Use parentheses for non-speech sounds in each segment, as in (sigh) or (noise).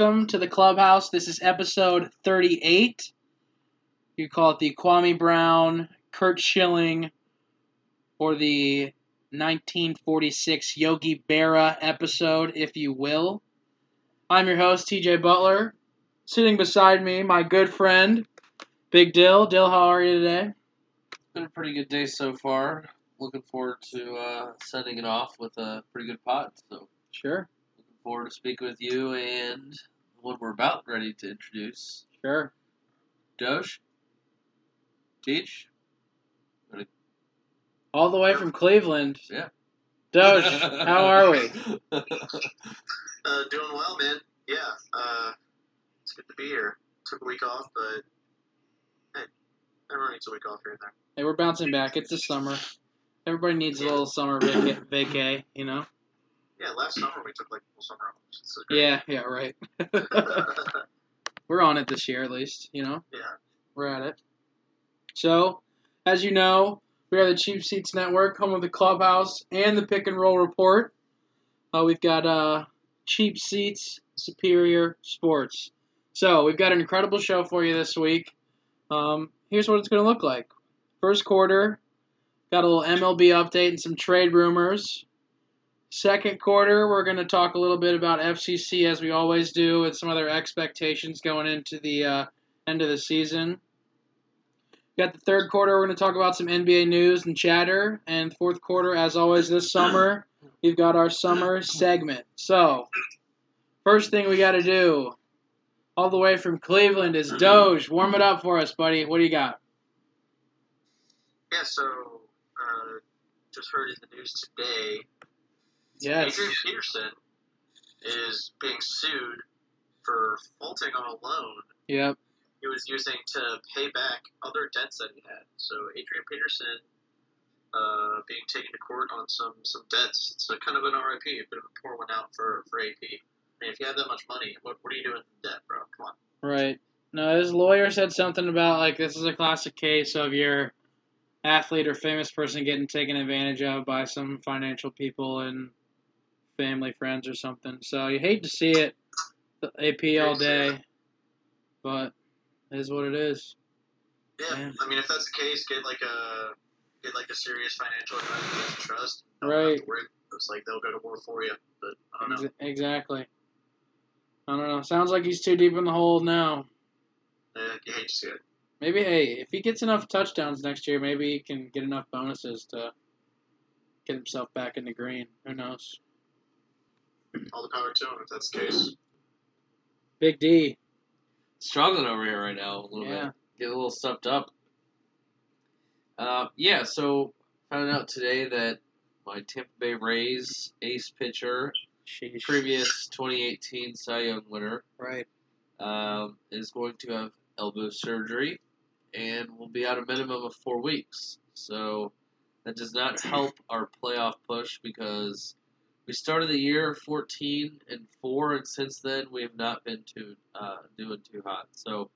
Hello, everyone, and welcome to the clubhouse. This is episode 38. You call it the Kwame Brown, Curt Schilling, or the 1946 Yogi Berra episode, if you will. I'm your host, TJ Butler. Sitting beside me, my good friend, Big Dyl. Dyl, how are you today? Been a pretty good day so far. Looking forward to uh, sending it off with a pretty good pot. So Sure. Looking forward to speaking with you and what we're about ready to introduce. Sure. Doge, Teej. All the way from Cleveland. Yeah. Doge, how are we? (laughs) Uh, doing well, man. Yeah, uh, it's good to be here. Took a week off, but hey, everyone needs a week off here and there. Hey, we're bouncing back. It's the summer. Everybody needs a little summer vaca- vacay, you know? Yeah, last summer we took like full summer off. Yeah, yeah, right. (laughs) we're on it this year, at least, you know? yeah. We're at it. So, as you know, we are the Cheap Seats Network, home of the Clubhouse and the Pick and Roll Report. Uh, we've got uh, Cheap Seats, Superior Sports. So, we've got an incredible show for you this week. Um, here's what it's going to look like. First quarter, got a little MLB update and some trade rumors. Second quarter, we're going to talk a little bit about FCC as we always do, and some other expectations going into the uh, end of the season. Got the third quarter. We're going to talk about some NBA news and chatter. And fourth quarter, as always, this summer, we've got our summer segment. So, first thing we got to do, all the way from Cleveland, is Doge. Warm it up for us, buddy. What do you got? Yeah, so uh, just heard in the news today, Yes. Adrian Peterson is being sued for faulting on a loan Yep. he was using to pay back other debts that he had. So Adrian Peterson uh, being taken to court on some some debts. It's a kind of an RIP, a bit of a poor one out for for AP. I mean, if you have that much money, what, what are you doing with debt, bro? Come on. Right. No, his lawyer said something about like this is a classic case of your athlete or famous person getting taken advantage of by some financial people and family friends or something. So you hate to see it, the AP all day, but it is what it is. Yeah, Yeah. I mean, if that's the case, get like a get like a serious financial advisor you trust. Don't Right. To. It's like they'll go to war for you, but I don't know. Ex- exactly. I don't know. Sounds like he's too deep in the hole now. Uh, you hate to see it. Maybe hey, if he gets enough touchdowns next year, maybe he can get enough bonuses to get himself back in the green. Who knows? All the power to him if that's the case. Big D. Struggling over here right now a little Yeah. bit. Get a little stuffed up. Uh, yeah, so found out today that my Tampa Bay Rays ace pitcher, Sheesh. previous 2018 Cy Young winner, Right. um, is going to have elbow surgery and will be out a minimum of four weeks. So that does not help our playoff push because we started the year 14 and four, and since then we have not been too uh, doing too hot. So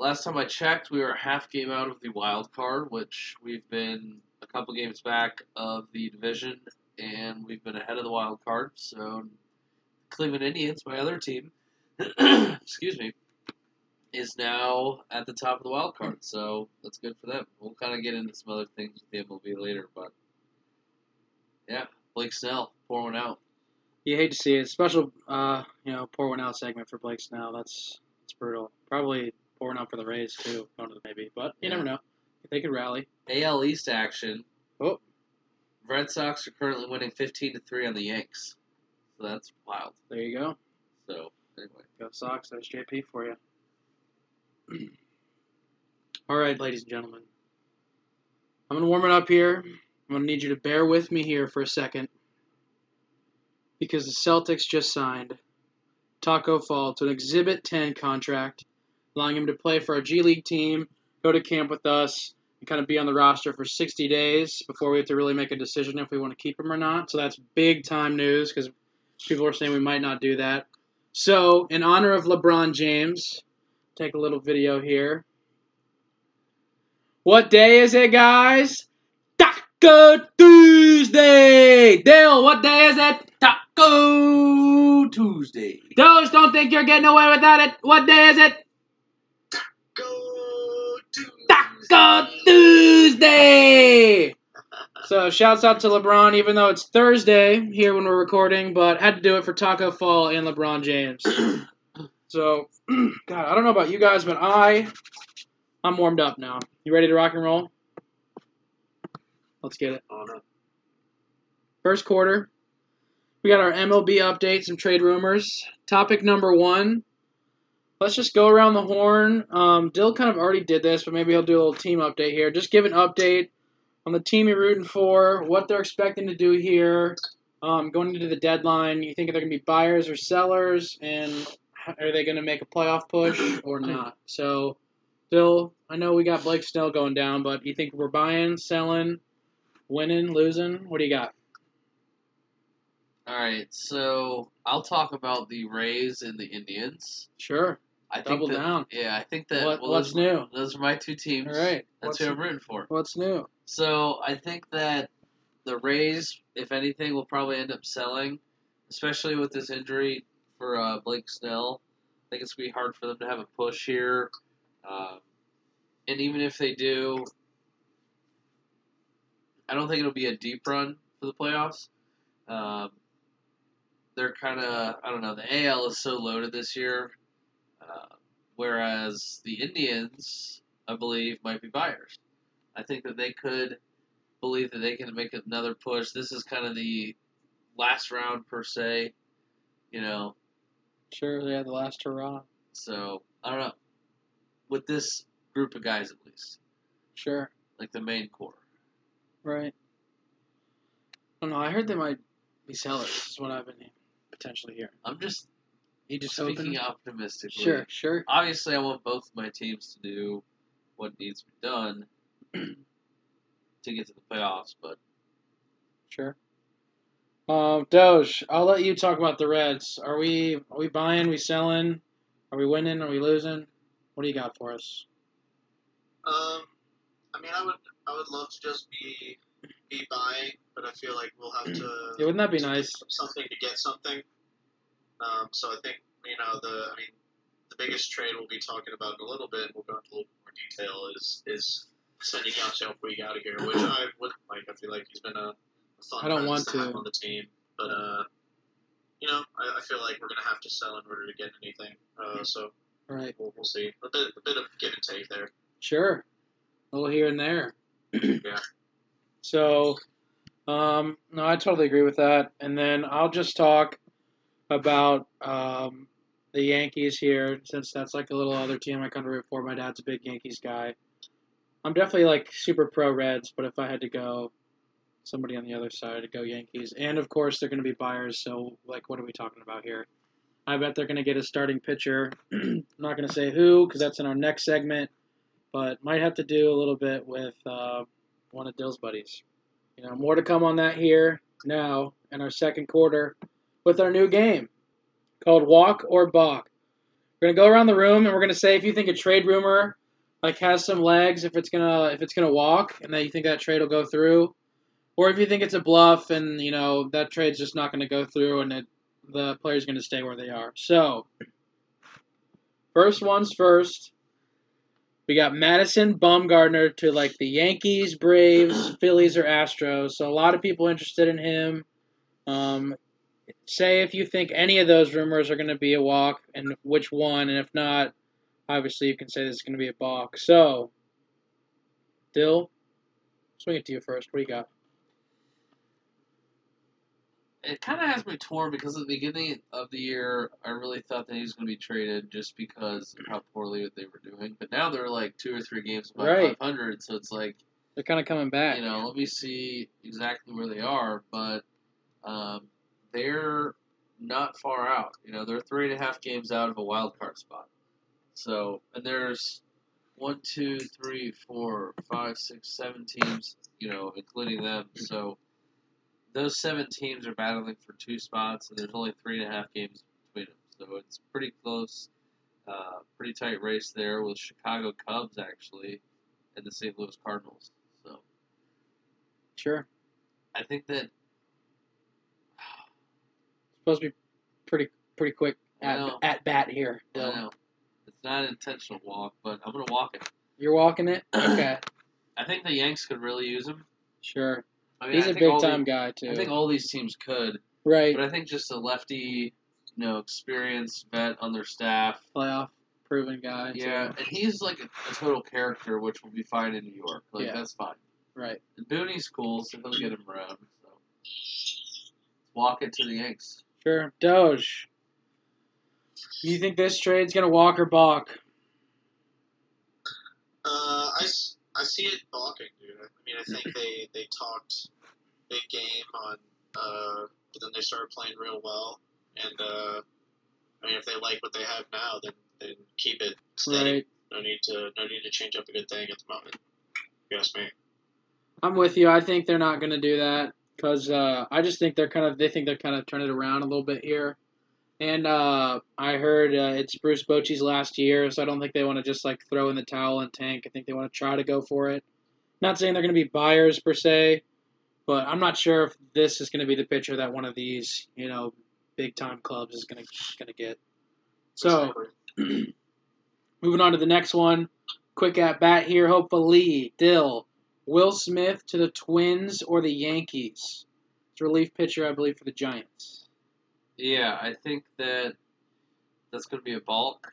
last time I checked, we were a half game out of the wild card, which we've been a couple games back of the division, and we've been ahead of the wild card. So Cleveland Indians, my other team, (clears throat) excuse me, is now at the top of the wild card. So that's good for them. We'll kind of get into some other things with the MLB later, but yeah, Blake Snell pour one out. You hate to see it. Special, uh, you know, pour one out segment for Blake Snell. That's that's brutal. Probably pouring out for the Rays too. Maybe, but you Yeah. never know. They could rally. AL East action. Oh. Red Sox are currently winning 15 to 3 on the Yanks. So that's wild. There you go. So, anyway. Go Sox. There's JP for you. (clears throat) All right, ladies and gentlemen. I'm gonna warm it up here. I'm gonna need you to bear with me here for a second. Because the Celtics just signed Tacko Fall to an Exhibit 10 contract, allowing him to play for our G League team, go to camp with us, and kind of be on the roster for 60 days before we have to really make a decision if we want to keep him or not. So that's big time news because people are saying we might not do that. So, in honor of LeBron James, take a little video here. What day is it, guys? Taco Tuesday! Dale, what day is it? Taco Taco Tuesday. Those don't think you're getting away without it. What day is it? Go Taco Tuesday. So shouts out to LeBron, even though it's Thursday here when we're recording, but had to do it for Tacko Fall and LeBron James. (clears throat) so, (clears throat) God, I don't know about you guys, but I, I'm warmed up now. You ready to rock and roll? Let's get it. Oh, no. First quarter, we got our MLB update, some trade rumors. Topic number one. Let's just go around the horn. Um, Dyl kind of already did this, but maybe he'll do a little team update here. Just give an update on the team you're rooting for, what they're expecting to do here, um, going into the deadline. You think they're going to be buyers or sellers, and are they going to make a playoff push or not? So, Dyl, I know we got Blake Snell going down, but you think we're buying, selling, winning, losing? What do you got? All right, so I'll talk about the Rays and the Indians. Sure. I think Double that, down. Yeah, I think that. What- well, what's those, new? Those are my two teams. All right. That's What's, who I'm rooting for. what's new? So I think that the Rays, if anything, will probably end up selling, especially with this injury for uh, Blake Snell. I think it's gonna be hard for them to have a push here, um, and even if they do, I don't think it'll be a deep run for the playoffs. Um, they're kind of I don't know. The AL is so loaded this year, uh, whereas the Indians, I believe, might be buyers. I think that they could believe that they can make another push. This is kind of the last round per se, you know. Sure, they had the last hurrah. So I don't know. With this group of guys, at least, Sure. like the main core. Right. I don't know. I heard they might be sellers. Is what I've been potentially hearing. I'm just You just speaking hoping? optimistically. Sure, sure. Obviously, I want both my teams to do what needs to be done (clears throat) to get to the playoffs, but Sure. Um, Doge, I'll let you talk about the Reds. Are we are we buying? We selling? Are we winning? Are we losing? What do you got for us? Um, I mean, I would, I would love to just be, be buying, but I feel like we'll have to (clears throat) Yeah, wouldn't that be nice? something to get something. Um, so I think you know the, I mean, the biggest trade we'll be talking about in a little bit. We'll go into a little more detail. Is is sending Yasiel Puig out of here, which (clears throat) I wouldn't like. I feel like he's been a, fun I don't want have to. on the team, but uh, you know, I, I feel like we're gonna have to sell in order to get anything. Uh, so Right. we'll, we'll see. A bit, a bit of give and take there. Sure. A little here and there. Yeah. So, um, no, I totally agree with that. And then I'll just talk about um, the Yankees here, since that's like a little other team I kind of root for. My dad's a big Yankees guy. I'm definitely like super pro Reds, but if I had to go somebody on the other side, I'd go Yankees. And of course, they're going to be buyers. So, like, what are we talking about here? I bet they're going to get a starting pitcher. (clears throat) I'm not going to say who because that's in our next segment, but might have to do a little bit with uh, one of Dyl's buddies. You know, more to come on that here now in our second quarter with our new game called Walk or Balk. We're gonna go around the room and we're gonna say if you think a trade rumor like has some legs, if it's gonna if it's gonna walk, and that you think that trade will go through, or if you think it's a bluff and you know that trade's just not gonna go through and it, the player's gonna stay where they are. So, first one's first. We got Madison Bumgarner to like the Yankees, Braves, Phillies, or Astros. So a lot of people interested in him. Um, say if you think any of those rumors are going to be a walk and which one, and if not, obviously you can say this is going to be a balk. So, Dyl, swing it to you first. What do you got? It kind of has me torn because at the beginning of the year, I really thought that he was going to be traded just because of how poorly they were doing. But now they're like two or three games above Right. 500, so it's like, They're kind of coming back. you know, let me see exactly where they are. But um, they're not far out. You know, they're three and a half games out of a wild card spot. So, and there's one, two, three, four, five, six, seven teams, you know, including them. So those seven teams are battling for two spots, and there's only three and a half games between them. So it's pretty close, uh, pretty tight race there with Chicago Cubs actually, and the St. Louis Cardinals. So Sure. I think that Supposed to be pretty pretty quick at, at bat here. I know. It's not an intentional walk, but I'm gonna walk it. You're walking it. (clears throat) Okay, I think the Yanks could really use him. sure. I mean, He's I a big time the- guy too. I think all these teams could, right. but I think just a lefty, you know, experienced vet on their staff. Playoff proven guy. too. Yeah, and he's like a, a total character, which will be fine in New York. Like Yeah. that's fine. Right. And Booney's cool, so he'll get him around. So walk it to the Yanks. Sure. Doge. You think this trade's gonna walk or balk? Uh, I, s- I see it balking, dude. I mean, I think they, they talked big game on, uh, but then they started playing real well. And, uh, I mean, if they like what they have now, then, then keep it steady. Right. No need to no need to change up a good thing at the moment. You ask me. I'm with you. I think they're not gonna do that because uh, I just think they're kind of they think they're kind of turning it around a little bit here. And uh, I heard uh, it's Bruce Bochy's last year, so I don't think they want to just like throw in the towel and tank. I think they want to try to go for it. Not saying they're going to be buyers per se, but I'm not sure if this is going to be the pitcher that one of these, you know, big time clubs is going to going to get. So (clears throat) moving on to the next one, quick at bat here. Hopefully, Dyl, Will Smith to the Twins or the Yankees. It's a relief pitcher, I believe, for the Giants. Yeah, I think that that's going to be a balk.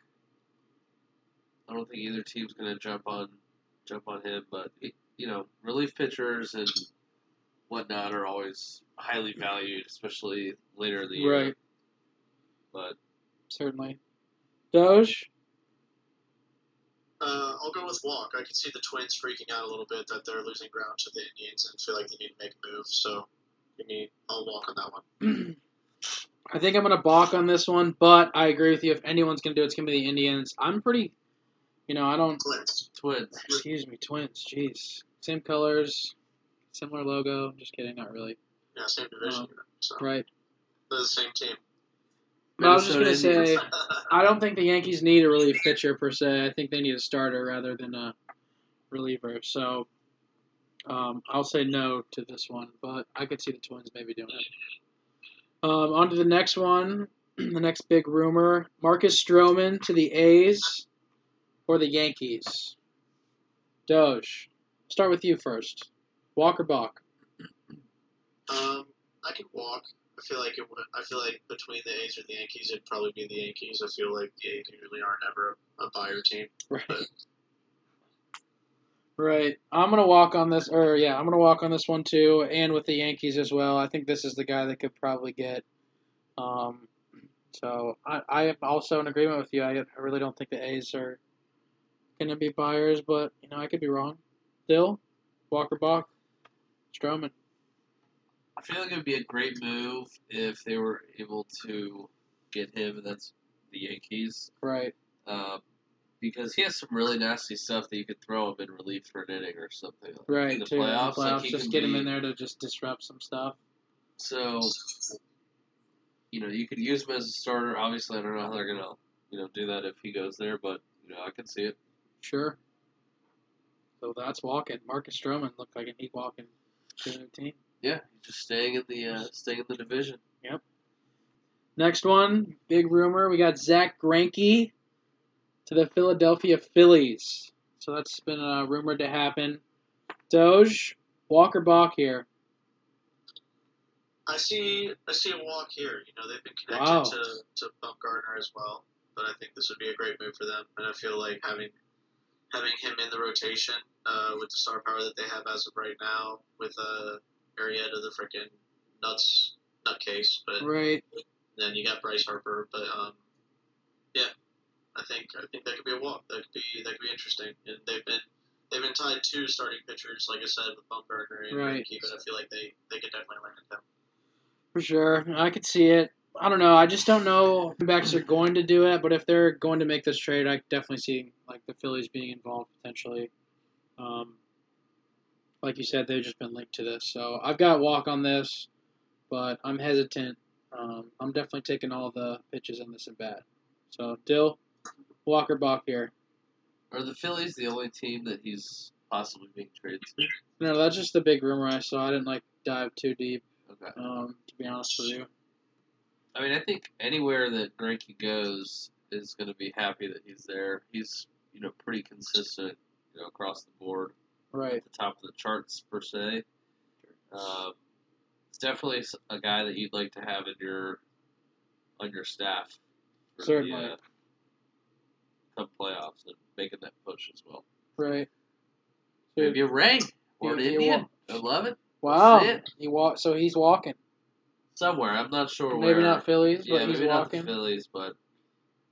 I don't think either team's going to jump on jump on him, but you know, relief pitchers and whatnot are always highly valued, especially later in the year. Right, But certainly. Doge. Uh, I'll go with walk. I can see the Twins freaking out a little bit that they're losing ground to the Indians and feel like they need to make a move. So, give me. I'll walk on that one. (clears throat) I think I'm gonna balk on this one, but I agree with you. If anyone's gonna do it, it's gonna be the Indians. I'm pretty, you know, I don't. Twins. Twins. Excuse me, Twins. Jeez, same colors, similar logo. Just kidding, not really. Yeah, same division. Um, so Right. they're the same team. But I was just gonna say, (laughs) I don't think the Yankees need a relief pitcher per se. I think they need a starter rather than a reliever. So um, I'll say no to this one, but I could see the Twins maybe doing it. Um, on to the next one, (clears throat) the next big rumor: Marcus Stroman to the A's or the Yankees. Doge, start with you first. Walk or balk? Um, I could walk. I feel like it. I feel like between the A's or the Yankees, it'd probably be the Yankees. I feel like the A's usually aren't ever a, a buyer team. (laughs) Right. Right. I'm gonna walk on this, or yeah, I'm gonna walk on this one too, and with the Yankees as well. I think this is the guy that could probably get. Um, so I, I am also in agreement with you. I, I really don't think the A's are gonna be buyers, but you know I could be wrong. Still, Walk or Balk, Stroman. I feel like it would be a great move if they were able to get him, and that's the Yankees. Right. Uh, because he has some really nasty stuff that you could throw him in relief for an inning or something. Right. In the too, in the playoffs, like, just get him in there to just disrupt some stuff. So, you know, you could use him as a starter. Obviously, I don't know how they're gonna, you know, do that if he goes there, but you know, I can see it. Sure. So that's walking. Marcus Stroman looked like he'd walking to the team. Yeah, just staying in the uh, staying in the division. Yep. Next one, big rumor. We got Zack Greinke to the Philadelphia Phillies. So that's been uh, rumored to happen. Doge, Walk or Balk here. I see. I see a walk here. You know, they've been connected Wow. to to Bumgarner as well, but I think this would be a great move for them. And I feel like having having him in the rotation uh, with the star power that they have as of right now, with a uh, Marietta, the freaking nuts nutcase, but Right. then you got Bryce Harper. But um, yeah, I think I think that could be a walk. That could be that could be interesting. And they've been they've been tied to starting pitchers, like I said, with Bumgarner and Right. But I feel like they they could definitely land him. For sure. I could see it. I don't know. I just don't know if the backs are going to do it, but if they're going to make this trade, I definitely see like the Phillies being involved potentially. Um, like you said, they've just been linked to this. So I've got walk on this, but I'm hesitant. Um, I'm definitely taking all the pitches in this at bat. So Dill, Walk or Balk here. Are the Phillies the only team that he's possibly being traded to? No, that's just the big rumor I saw. I didn't like dive too deep, Okay. um, to be honest with you. I mean, I think anywhere that Greinke goes is going to be happy that he's there. He's you know pretty consistent, you know, across the board, Right. at the top of the charts per se. Um, it's definitely a guy that you'd like to have in your on your staff. For Certainly. The, playoffs and making that push as well. Right. Maybe a Ray or an You- you Indian. I love it. Wow. It. He walk. So he's walking. Somewhere. I'm not sure where Maybe where. not Phillies, Yeah, but he's maybe not the Phillies, but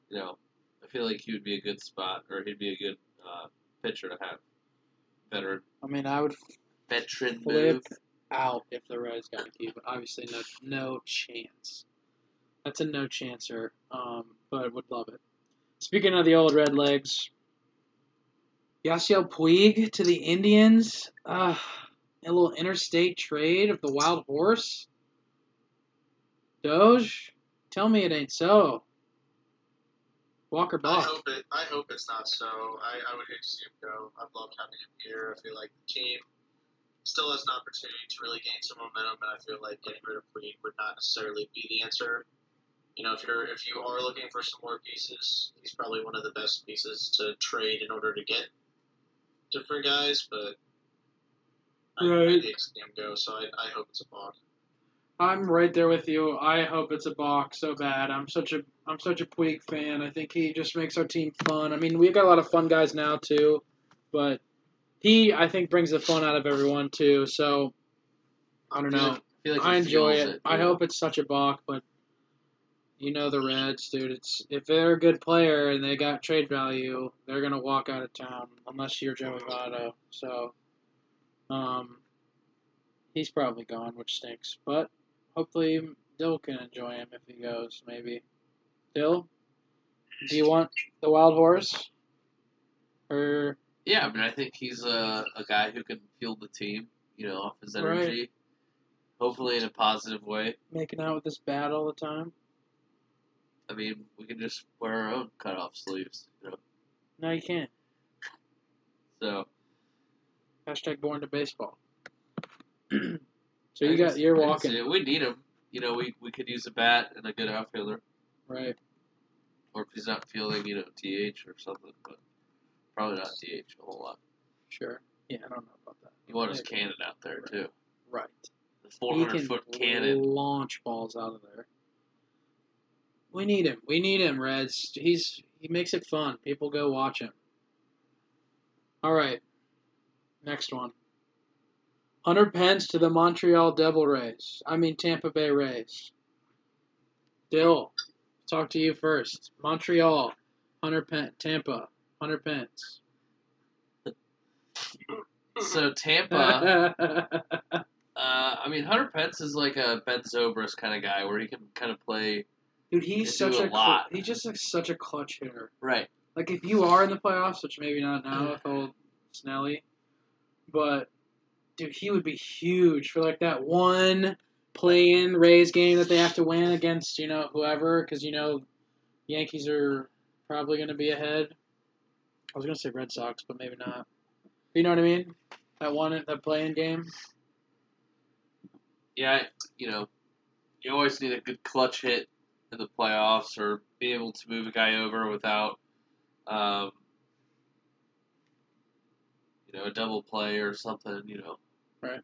you know, I feel like he would be a good spot, or he'd be a good uh, pitcher to have. Veteran, I mean, I would veteran flip move. out if the Reds got to keep it. Obviously, no, no chance. That's a no chancer. Um, but would love it. Speaking of the old Red Legs, Yasiel Puig to the Indians. Uh, a little interstate trade of the wild horse. Doge, tell me it ain't so. Walker I hope it. I hope it's not so. I, I would hate to see him go. I've loved having him here. I feel like the team still has an opportunity to really gain some momentum, and I feel like getting rid of Puig would not necessarily be the answer. You know, if you're if you are looking for some more pieces, he's probably one of the best pieces to trade in order to get different guys. But I, I Right. hate to see him go, so I, I hope it's a balk. I'm right there with you. I hope it's a balk so bad. I'm such a I'm such a Puig fan. I think he just makes our team fun. I mean, we've got a lot of fun guys now too, but he I think brings the fun out of everyone too. So I don't know. I feel like I enjoy feels it. I yeah. hope it's such a balk, but you know the Reds, dude. It's if they're a good player and they got trade value, they're gonna walk out of town unless you're Joey Votto. So, um, he's probably gone, which stinks. But hopefully Dyl can enjoy him if he goes. Maybe Dyl, do you want the wild horse? Or Yeah, I mean, I think he's a, a guy who can field the team, you know, off his energy. Right. energy. Hopefully in a positive way. making out with this bat all the time? I mean, we can just wear our own cutoff sleeves, you know. No, you can't. So Hashtag born to baseball. (clears throat) so you can got see- you're I walking. We need him. You know, we, we could use a bat and a good outfielder, right. or if he's not feeling, you know, DH or something. But probably not DH a whole lot. Sure. Yeah, I don't know about that. You want his cannon out there too. Right. The He 400 can foot cannon. launch balls out of there. We need him. We need him, Reds. He's he makes it fun. People go watch him. All right. Next one. Hunter Pence to the Montreal Devil Rays. I mean Tampa Bay Rays. Dill, talk to you first. Montreal, Hunter Pence, Tampa, Hunter Pence. So Tampa, (laughs) uh, I mean, Hunter Pence is like a Ben Zobrist kind of guy, where he can kind of play. Dude, he's such a a, lot. Cl- he's just like such a clutch hitter. Right. Like if you are in the playoffs, which maybe not now with old Snelly, but dude, he would be huge for like that one play-in Rays game that they have to win against you know whoever because you know Yankees are probably going to be ahead. I was going to say Red Sox, but maybe not. You know what I mean? That one that play-in game. Yeah, you know, you always need a good clutch hit in the playoffs, or be able to move a guy over without, um, you know, a double play or something. You know. Right.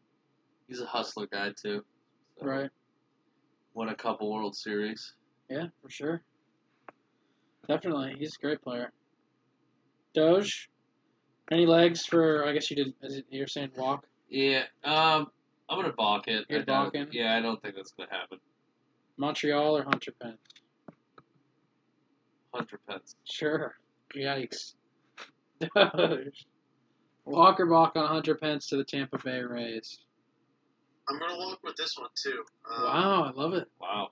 He's a hustler guy too. So, Right. Won a couple World Series. Yeah, for sure. Definitely, he's a great player. Doge, any legs for? I guess you did, it, you're saying walk? Yeah. Um, I'm gonna balk it. You're balking? Yeah, I don't think that's gonna happen. Montreal or Hunter Pence? Hunter Pence. Sure. Yikes. (laughs) Doge. Walk or Balk on Hunter Pence to the Tampa Bay Rays. I'm gonna walk with this one too. Um, Wow, I love it. Wow.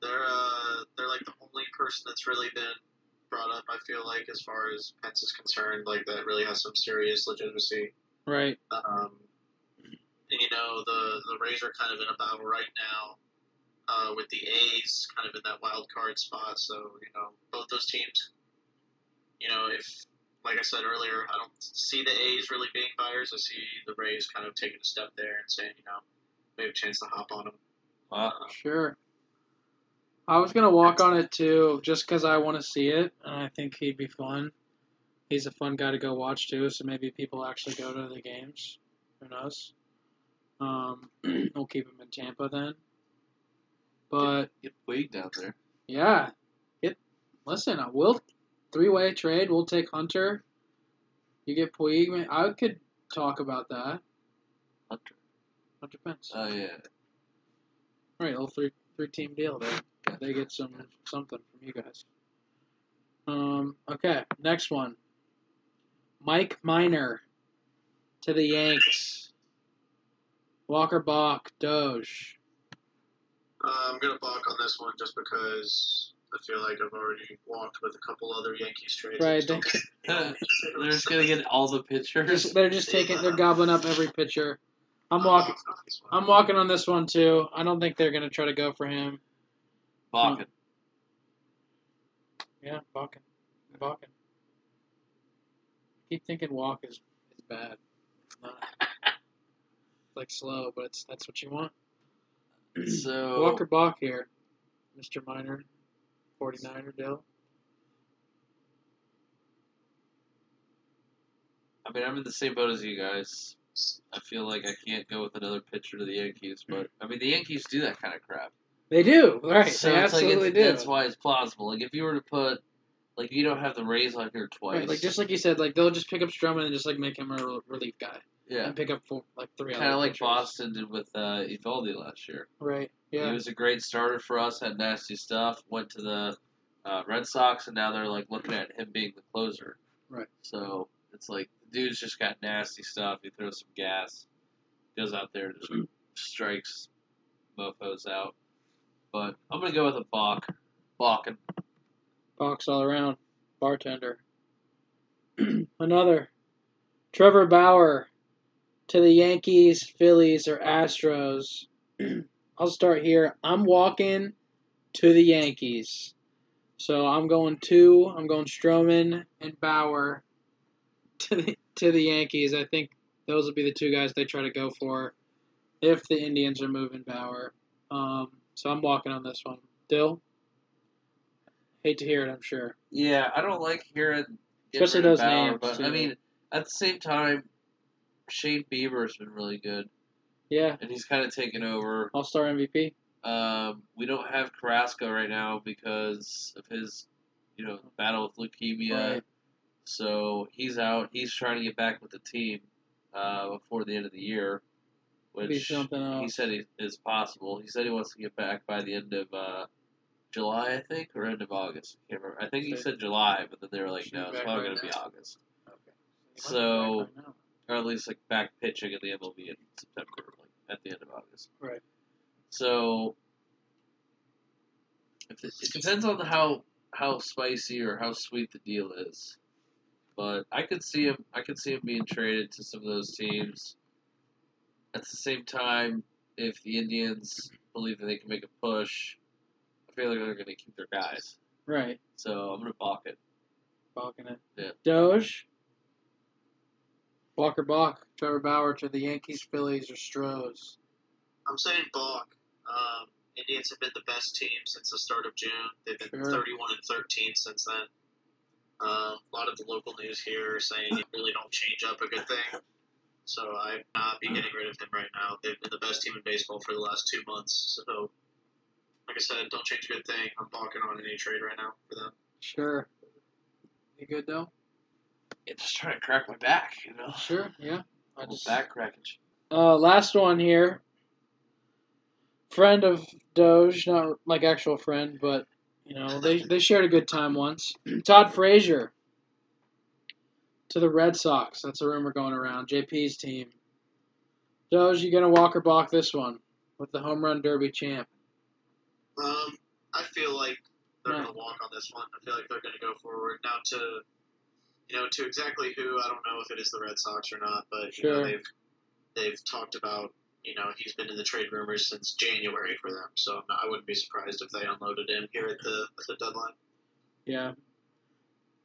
They're uh, they're like the only person that's really been brought up. I feel like as far as Pence is concerned, like that really has some serious legitimacy. Right. Um, and you know the the Rays are kind of in a battle right now uh, with the A's, kind of in that wild card spot. So you know both those teams. You know if like I said earlier, I don't see the A's really being buyers. I see the Rays kind of taking a step there and saying, you know, we have a chance to hop on them. Wow. Sure. I was gonna walk on it too, just because I want to see it, and I think he'd be fun. He's a fun guy to go watch too, so maybe people actually go to the games. Who knows? Um, (clears throat) we'll keep him in Tampa then. But Get Puig down there. yeah, it. Listen, I will three way trade. We'll take Hunter. You get Puig. I could talk about that. Hunter. Hunter Pence. Oh yeah. All right, little three three team deal there. They get some something from you guys. Um. Okay. Next one. Mike Minor to the Yanks. Walk or Balk, Doge. Uh, I'm gonna balk on this one just because I feel like I've already walked with a couple other Yankees trades. Right, Don't- (laughs) They're just gonna get all the pitchers. Just, they're just taking. They're gobbling up every pitcher. I'm I'm walking. on this one. I'm walking on this one too. I don't think they're gonna try to go for him. Balkin. Yeah, walking, walking. keep thinking walk is, is bad. It's not. (laughs) like slow, but it's that's what you want. So Walker Bach here, Mr. Minor, 49er Dyl. I mean, I'm in the same boat as you guys. I feel like I can't go with another pitcher to the Yankees, but I mean, the Yankees do that kind of crap. They do, right? so they like absolutely it's, do. that's why it's plausible. Like if you were to put, like you don't have the Rays on here twice. Right, like just like you said, like they'll just pick up Stroman and just like make him a relief guy yeah, and pick up four, like three. kind of like pitchers. Boston did with uh, Eovaldi last year. Right. Yeah. He was a great starter for us. Had nasty stuff. Went to the uh, Red Sox, and now they're like looking at him being the closer. Right. So it's like the dude's just got nasty stuff. He throws some gas, goes out there, and just strikes mofo's out. But I'm gonna go with a balk, balking. Box all around. Bartender. (clears throat) Another. Trevor Bauer to the Yankees, Phillies, or Astros. (clears throat) I'll start here. I'm walking to the Yankees. So I'm going two. I'm going Stroman and Bauer (laughs) to the, to the Yankees. I think those will be the two guys they try to go for if the Indians are moving Bauer. Um, so I'm walking on this one. Dyl? Hate to hear it, I'm sure. Yeah, I don't like hearing Especially those Bauer, names, but I mean, at the same time, Shane Bieber's been really good, Yeah, and he's kind of taken over. All Star MVP. Um, we don't have Carrasco right now because of his, you know, battle with leukemia. Right. So he's out. He's trying to get back with the team uh, before the end of the year, Be which something he else. said he, is possible. He said he wants to get back by the end of uh, July, I think, or end of August. I can't remember. I think he said July, but then they were like, Should no, be it's back probably right going to be now. August, Okay. So- or at least like back pitching in the MLB in September, like at the end of August. Right. So if it, it depends on how how spicy or how sweet the deal is. But I could see him. I could see him being traded to some of those teams. At the same time, if the Indians believe that they can make a push, I feel like they're going to keep their guys. right. So I'm going to balk it. Balking it. Yeah. Doge. Walk or Balk, Trevor Bauer to the Yankees, Phillies, or Stros. I'm saying balk. Um, Indians have been the best team since the start of June. They've been Sure. 31 and 13 since then. Um, a lot of the local news here are saying you really don't change up a good thing. So I would not be getting rid of him right now. They've been the best team in baseball for the last two months. So, like I said, don't change a good thing. I'm balking on any trade right now for them. Sure. You good though? Yeah, just trying to crack my back, you know. Sure. (laughs) Yeah. I just back cracking. Uh, last one here. Friend of Doge, not like actual friend, but you know they they shared a good time once. (clears throat) Todd Frazier to the Red Sox. That's a rumor going around. JP's team. Doge, you gonna walk or balk this one with the home run derby champ? Um, I feel like they're Yeah. going to walk on this one. I feel like they're going to go forward. Now, to you know, to exactly who, I don't know if it is the Red Sox or not, but you know, they've they've talked about you know he's been in the trade rumors since January for them. So I'm not, I wouldn't be surprised if they unloaded him here at the at the deadline. Yeah,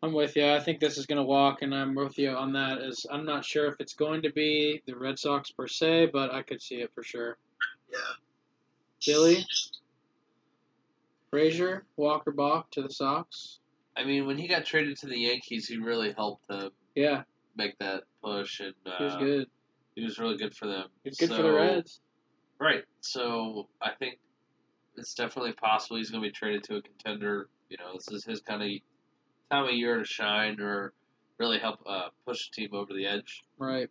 I'm with you. I think this is gonna walk, and I'm with you on that. As I'm not sure if it's going to be the Red Sox per se, but I could see it for sure. Yeah. Billy? Frazier, Walk or Balk to the Sox. I mean, when he got traded to the Yankees, he really helped them Yeah, make that push, and uh, he was good. He was really good for them. He was good for the Reds. Right. So I think it's definitely possible he's going to be traded to a contender. You know, this is his kind of time of year to shine or really help uh, push the team over the edge. Right.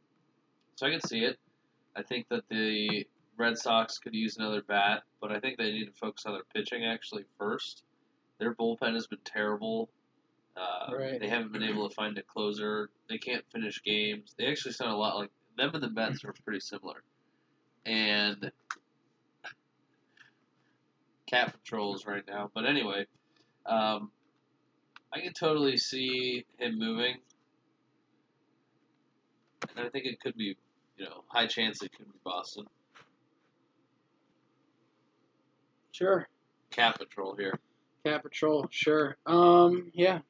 So I can see it. I think that the Red Sox could use another bat, but I think they need to focus on their pitching actually first. Their bullpen has been terrible. Uh, Right. They haven't been able to find a closer. They can't finish games. They actually sound a lot like them and the Mets are pretty similar. And cat patrols right now. But anyway, um, I can totally see him moving. And I think it could be, you know, high chance it could be Boston. Sure. Cat patrol here. Cat Patrol, sure. Um, yeah.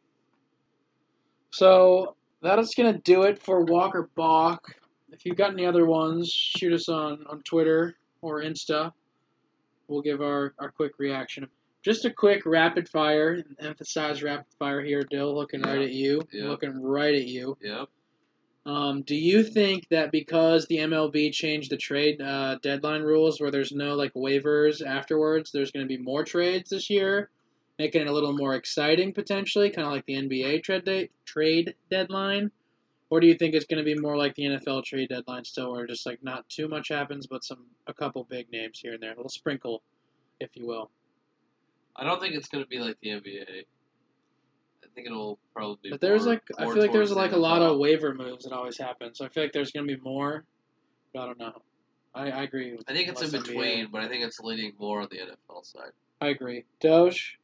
So that is gonna do it for Walk or Balk. If you've got any other ones, shoot us on, on Twitter or Insta. We'll give our, our quick reaction. Just a quick rapid fire, emphasize rapid fire here, Dyl, looking right at you. Yeah. Looking right at you. Yep. Um, do you think that because the MLB changed the trade uh, deadline rules, where there's no like waivers afterwards, there's going to be more trades this year, making it a little more exciting potentially, kind of like the NBA trade de- trade deadline, or do you think it's going to be more like the NFL trade deadline still, where just like not too much happens, but some a couple big names here and there, a little sprinkle, if you will. I don't think it's going to be like the NBA. I think it'll probably be. But there's more- like I feel like there's like a lot of waiver moves that always happen, so I feel like there's going to be more. But I don't know. I, I agree. I think it's in less NBA. between, but I think it's leaning more on the NFL side. I agree. Doge.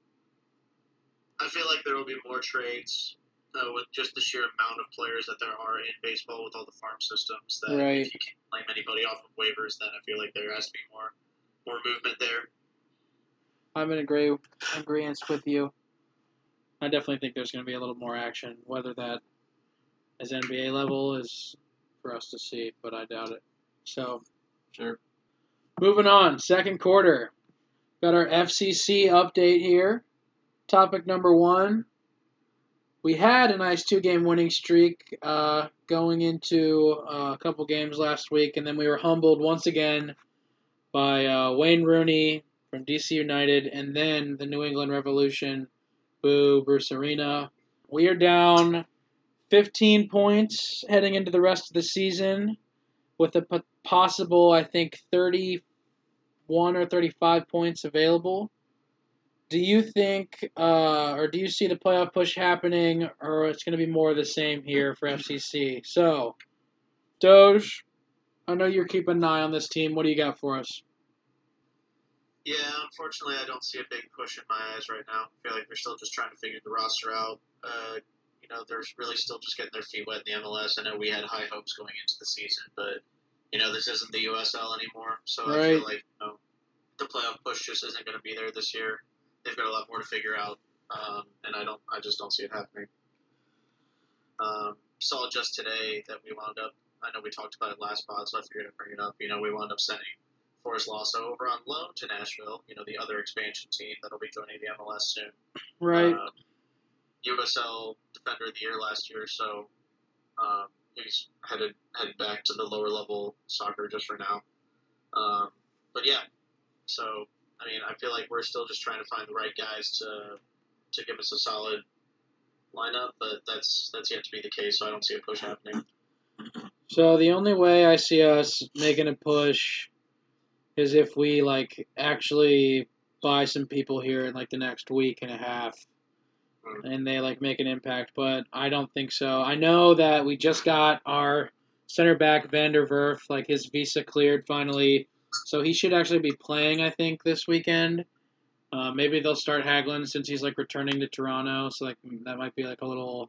I feel like there will be more trades uh, with just the sheer amount of players that there are in baseball with all the farm systems. That Right. if you can't claim anybody off of waivers, then I feel like there has to be more more movement there. I'm in agree agreement with you. I definitely think there's going to be a little more action. Whether that is NBA level is for us to see, but I doubt it. So Sure. moving on, second quarter. Got our FCC update here. Topic number one. We had a nice two-game winning streak uh, going into uh, a couple games last week, and then we were humbled once again by uh, Wayne Rooney from DC United, and then the New England Revolution. Boo, Bruce Arena. We are down 15 points heading into the rest of the season, with a possible, I think, 31 or 35 points available. Do you think, uh, or do you see the playoff push happening, or it's going to be more of the same here for FCC? So, Doge, I know you're keeping an eye on this team. What do you got for us? Yeah, unfortunately, I don't see a big push in my eyes right now. I feel like they're still just trying to figure the roster out. Uh, you know, they're really still just getting their feet wet in the MLS. I know we had high hopes going into the season, but you know, this isn't the USL anymore. So I Right. feel like you know, the playoff push just isn't going to be there this year. They've got a lot more to figure out, um, and I don't, I just don't see it happening. Um, saw just today that we wound up. I know we talked about it last pod, so I figured I'd bring it up. You know, we wound up sending Forrest Lasso over on loan to Nashville. You know, the other expansion team that'll be joining the MLS soon. Right. Um, USL Defender of the Year last year, so um, he's headed headed back to the lower level soccer just for now. Um, but yeah, so I mean, I feel like we're still just trying to find the right guys to to give us a solid lineup, but that's that's yet to be the case. So I don't see a push happening. So the only way I see us making a push is if we like actually buy some people here in like the next week and a half mm-hmm. and they like make an impact, but I don't think so. I know that we just got our center back van der Werf, like his visa cleared finally, so he should actually be playing. I think this weekend. Uh, maybe they'll start Hagglund since he's like returning to Toronto, so like that might be like a little,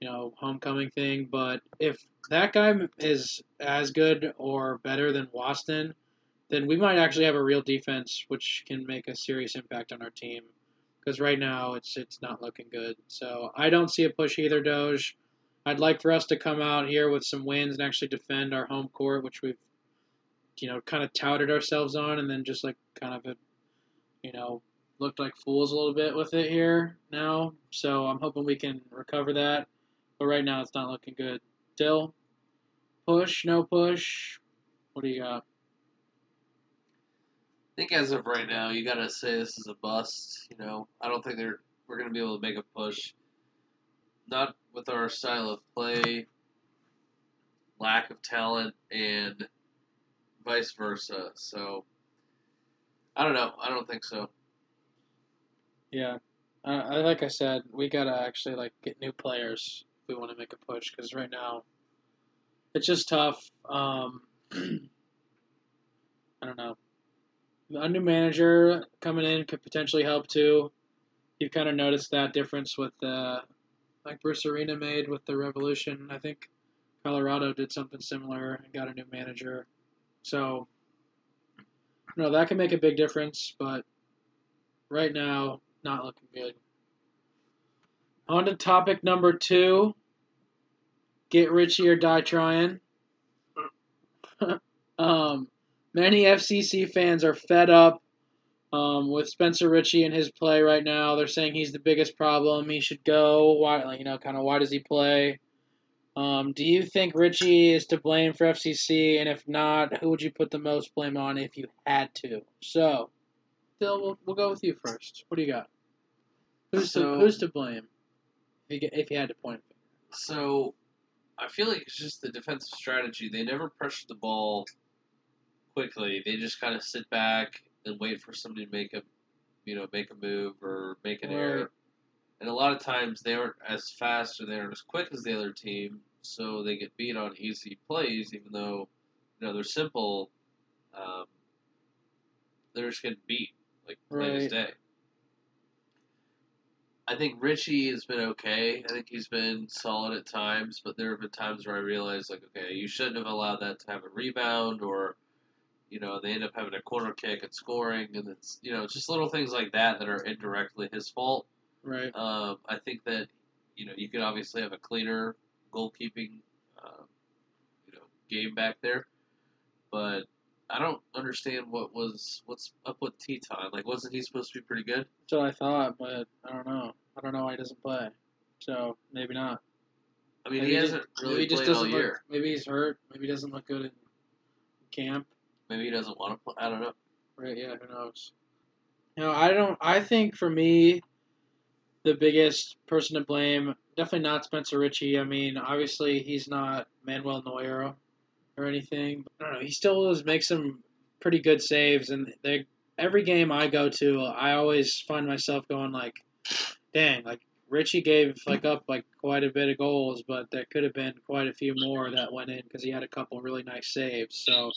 you know, homecoming thing. But if that guy is as good or better than Waston, then we might actually have a real defense which can make a serious impact on our team. Because right now it's it's not looking good. So I don't see a push either, Doge. I'd like for us to come out here with some wins and actually defend our home court, which we've, you know, kind of touted ourselves on, and then just like kind of, a, you know, looked like fools a little bit with it here now. So I'm hoping we can recover that. But right now it's not looking good. Dyl, push, no push. What do you got? I think as of right now, you gotta say this is a bust. You know, I don't think they're we're gonna be able to make a push. Not with our style of play, lack of talent, and vice versa. So I don't know. I don't think so. Yeah, uh, like I said, we gotta actually like get new players if we want to make a push. Because right now, it's just tough. Um, (clears throat) I don't know. A new manager coming in could potentially help too. You've kind of noticed that difference with the like Bruce Arena made with the Revolution. I think Colorado did something similar and got a new manager. So, no, that can make a big difference. But right now, not looking good. On to topic number two. Get Richey or die trying. (laughs) um, many FCC fans are fed up um, with Spencer Richey and his play right now. They're saying he's the biggest problem. He should go. Why, you know, kind of why does he play? Um, do you think Richey is to blame for FCC? And if not, who would you put the most blame on if you had to? So, Phil, we'll, we'll go with you first. What do you got? Who's So- to who's to blame? If you, if you had to point. So I feel like it's just the defensive strategy. They never pressure the ball quickly. They just kind of sit back and wait for somebody to make a, you know, make a move or make an Right. error. And a lot of times they aren't as fast or they aren't as quick as the other team, so they get beat on easy plays, even though, you know, they're simple. Um, they're just getting beat like plain as Right. day. I think Richey has been okay. I think he's been solid at times, but there have been times where I realized, like, okay, you shouldn't have allowed that to have a rebound, or, you know, they end up having a corner kick and scoring, and it's, you know, just little things like that that are indirectly his fault. Right. Um, I think that, you know, you could obviously have a cleaner goalkeeping, um, you know, game back there, but I don't understand what was what's up with Tytoń. Like, wasn't he supposed to be pretty good? That's what I thought, but I don't know. I don't know why he doesn't play. So maybe not. I mean, maybe he hasn't maybe really played all doesn't year. look. Maybe he's hurt. Maybe he doesn't look good in camp. Maybe he doesn't want to play. I don't know. Right? Yeah. Who knows? You know, I don't. I think for me, the biggest person to blame definitely not Spencer Richey. I mean, obviously he's not Manuel Neuer or anything. I don't know. He still does make some pretty good saves, and they every game I go to, I always find myself going like, "Dang!" Like Richey gave like up like quite a bit of goals, but there could have been quite a few more that went in because he had a couple really nice saves. So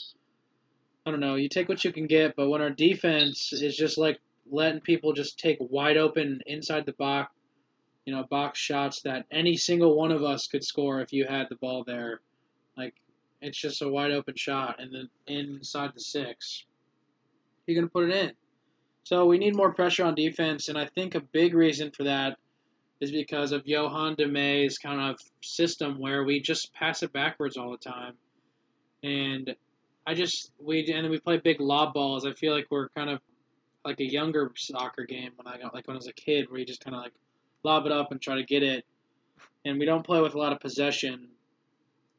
I don't know. You take what you can get, but when our defense is just like letting people just take wide open inside the box, you know, box shots that any single one of us could score if you had the ball there. Like it's just a wide open shot and then inside the six. You're gonna put it in. So we need more pressure on defense, and I think a big reason for that is because of Yoann Damet's kind of system where we just pass it backwards all the time. And I just we and then we play big lob balls. I feel like we're kind of like a younger soccer game when I got like when I was a kid where you just kind of like lob it up and try to get it. And we don't play with a lot of possession.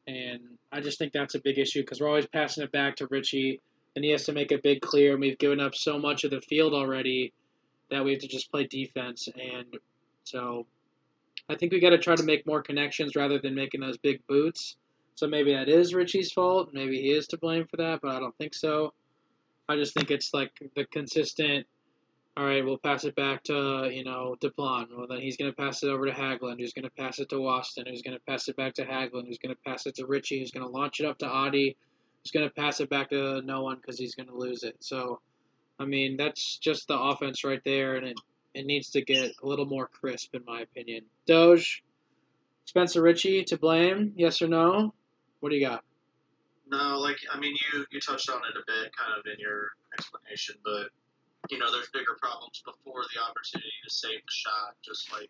And I just think that's a big issue because we're always passing it back to Richey, and he has to make a big clear. And we've given up so much of the field already that we have to just play defense. And so I think we got to try to make more connections rather than making those big boots. So maybe that is Richey's fault. Maybe he is to blame for that, but I don't think so. I just think it's like the consistent. All right, we'll pass it back to you know Deplagne. Well, then he's going to pass it over to Hagglund, who's going to pass it to Waston, who's going to pass it back to Hagglund, who's going to pass it to Richey, who's going to launch it up to Adi, who's going to pass it back to no one because he's going to lose it. So, I mean, that's just the offense right there, and it it needs to get a little more crisp, in my opinion. Doge, Spencer Richey to blame? Yes or no? What do you got? No, like I mean, you you touched on it a bit, kind of in your explanation, but you know, there's bigger problems before the opportunity to save the shot. Just like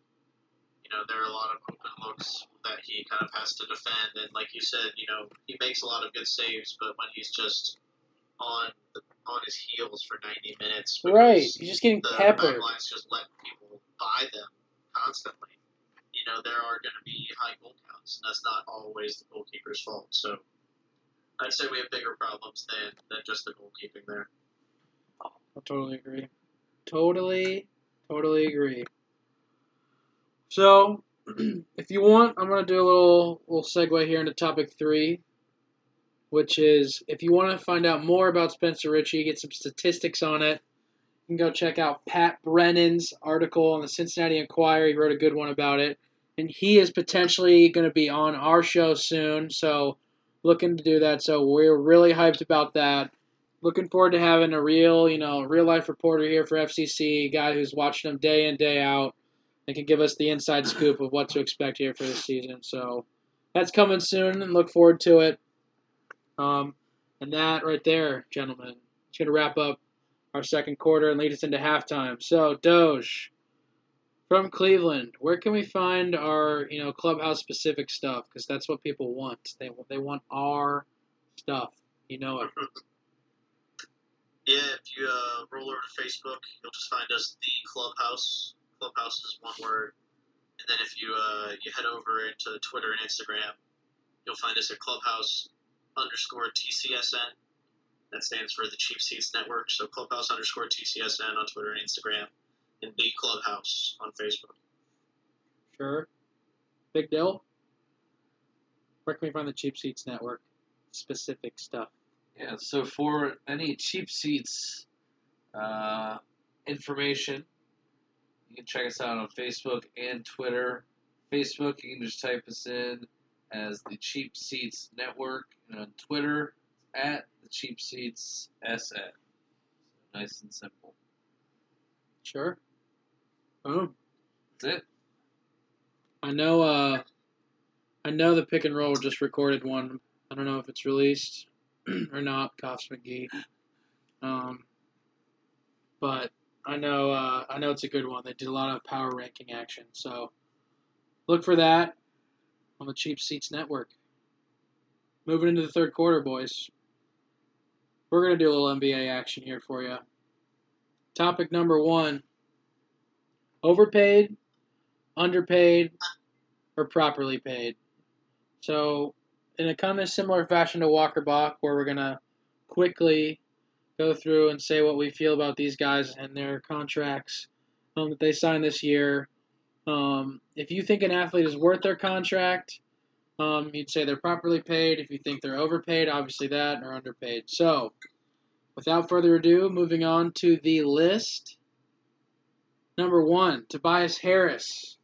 you know, there are a lot of open looks that he kind of has to defend, and like you said, you know, he makes a lot of good saves, but when he's just on the on his heels for 90 minutes. Right. He's just getting The peppered. Lions just let people buy them constantly. You know, there are going to be high goal counts, and that's not always the goalkeeper's fault. So I'd say we have bigger problems than, than just the goalkeeping there. I totally agree. Totally, totally agree. So, (clears throat) if you want, I'm gonna do a little little segue here into topic three, which is if you want to find out more about Spencer Richey, get some statistics on it, you can go check out Pat Brennan's article on the Cincinnati Enquirer. He wrote a good one about it, and he is potentially going to be on our show soon. So, looking to do that. So we're really hyped about that looking forward to having a real, you know, real life reporter here for FCC, guy who's watching them day in day out, and can give us the inside scoop of what to expect here for this season. So that's coming soon, and look forward to it. Um, and that right there, gentlemen, is going to wrap up our second quarter and lead us into halftime. So Doge. From Cleveland, where can we find our, you know, clubhouse specific stuff? Because that's what people want. They they want our stuff. You know it. Yeah, if you uh, roll over to Facebook, you'll just find us the Clubhouse. Clubhouse is one word. And then if you uh, you head over into Twitter and Instagram, you'll find us at Clubhouse underscore TCSN. That stands for the Cheap Seats Network. So Clubhouse underscore TCSN on Twitter and Instagram, and the Clubhouse on Facebook. Sure. Big deal. Where can we find the Cheap Seats Network? Specific stuff. Yeah, so for any cheap seats uh, information, you can check us out on Facebook and Twitter. Facebook, you can just type us in as the Cheap Seats Network, and on Twitter, at the Cheap Seats SN. Nice and simple. Sure. Boom. That's it. I know. Uh, I know the pick and roll just recorded one. I don't know if it's released (clears throat) or not. Cops McGee. Um, but I know. Uh, I know it's a good one. They did a lot of power ranking action, so look for that on the Cheap Seats Network. Moving into the third quarter, boys. We're gonna do a little NBA action here for you. Topic number one: overpaid, underpaid, or properly paid. So, in a kind of similar fashion to Walk or Balk, where we're gonna quickly go through and say what we feel about these guys and their contracts um, that they signed this year. Um, if you think an athlete is worth their contract, um, you'd say they're properly paid. If you think they're overpaid, obviously that, or underpaid. So, without further ado, moving on to the list. Number one, Tobias Harris.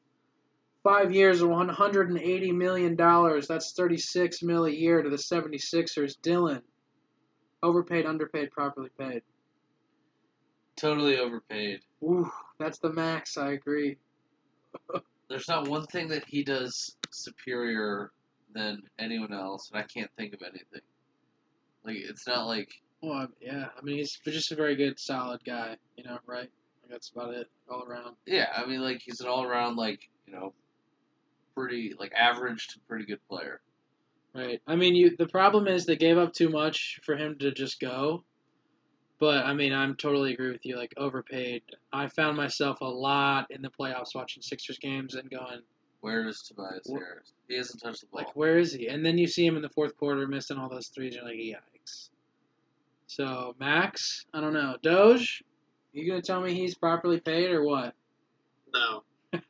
Five years and $180 million. That's 36 mil a year to the 76ers. Dylan. Overpaid, underpaid, properly paid. Totally overpaid. Ooh, that's the max. I agree. (laughs) There's not one thing that he does superior than anyone else, and I can't think of anything. Like it's not like Well, yeah. I mean, he's just a very good, solid guy. You know, right? That's about it, all around. yeah, I mean like he's an all around like you know pretty like average to pretty good player. Right. I mean, you. The problem is they gave up too much for him to just go. But I mean, I'm totally agree with you. Like overpaid. I found myself a lot in the playoffs watching Sixers games and going, Where is Tobias Wh- Harris? He hasn't touched the ball. like, where is he? And then you see him in the fourth quarter missing all those threes. And you're like, yikes. So Max, I don't know. Doge, you gonna tell me he's properly paid or what? No, (laughs) he's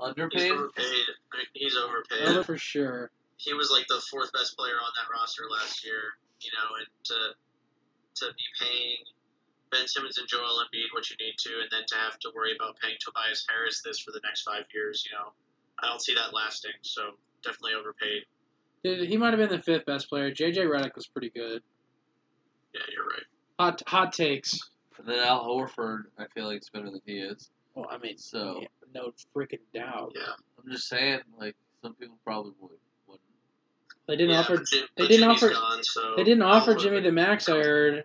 Underpaid? overpaid. He's overpaid. Over for sure. he was like the fourth best player on that roster last year, you know, and to to be paying Ben Simmons and Joel Embiid what you need to, and then to have to worry about paying Tobias Harris this for the next five years, you know, I don't see that lasting. So definitely overpaid. Dude, he might have been the fifth best player. JJ Redick was pretty good. Yeah, you're right. Hot hot takes. And then Al Horford, I feel like is better than he is. Well, I mean, So yeah, no freaking doubt. Yeah, I'm just saying, like some people probably would. Wouldn't. They didn't yeah, offer. but Jim, they but didn't offer- Gone, so They didn't offer I'll- Jimmy the max. I heard.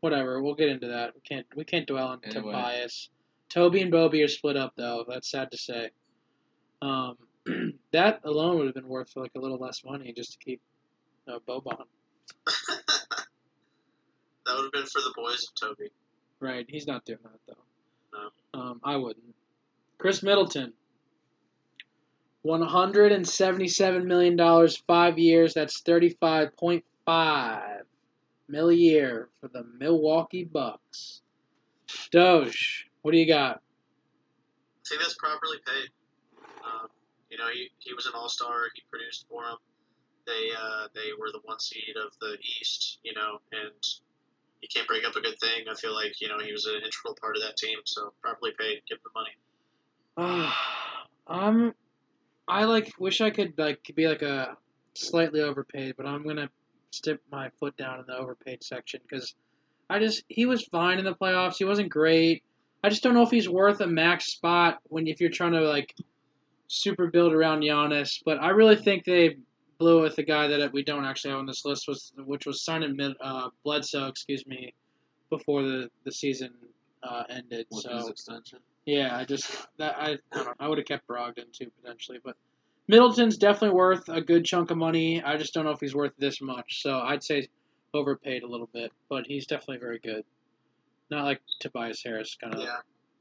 Whatever. We'll get into that. We can't. We can't dwell on Anyway. Tobias. Toby and Bobby are split up though. That's sad to say. Um, (clears throat) that alone would have been worth like a little less money just to keep uh, Boban. (laughs) That would have been for the boys of Toby. Right. He's not doing that though. No. Um, I wouldn't. Khris Middleton. One hundred and seventy-seven million dollars, five years. That's thirty-five point five mil a year for the Milwaukee Bucks. Doge, what do you got? I think that's properly paid. Um, you know, he, he was an all star. He produced for them. They uh, they were the one seed of the East. You know, and he can't break up a good thing. I feel like you know he was an integral part of that team. So properly paid. Give the money. (sighs) I'm. I like wish I could like be like a slightly overpaid, but I'm gonna stick my foot down in the overpaid section because I just he was fine in the playoffs. He wasn't great. I just don't know if he's worth a max spot when if you're trying to like super build around Giannis. But I really think they blew with the guy that we don't actually have on this list was which was signed mid uh, Bledsoe, excuse me, before the the season uh, ended. with so yeah, I just that I, I don't know. I would have kept Brogdon too potentially, but Middleton's definitely worth a good chunk of money. I just don't know if he's worth this much. So I'd say overpaid a little bit, but he's definitely very good. Not like Tobias Harris kind of. Yeah,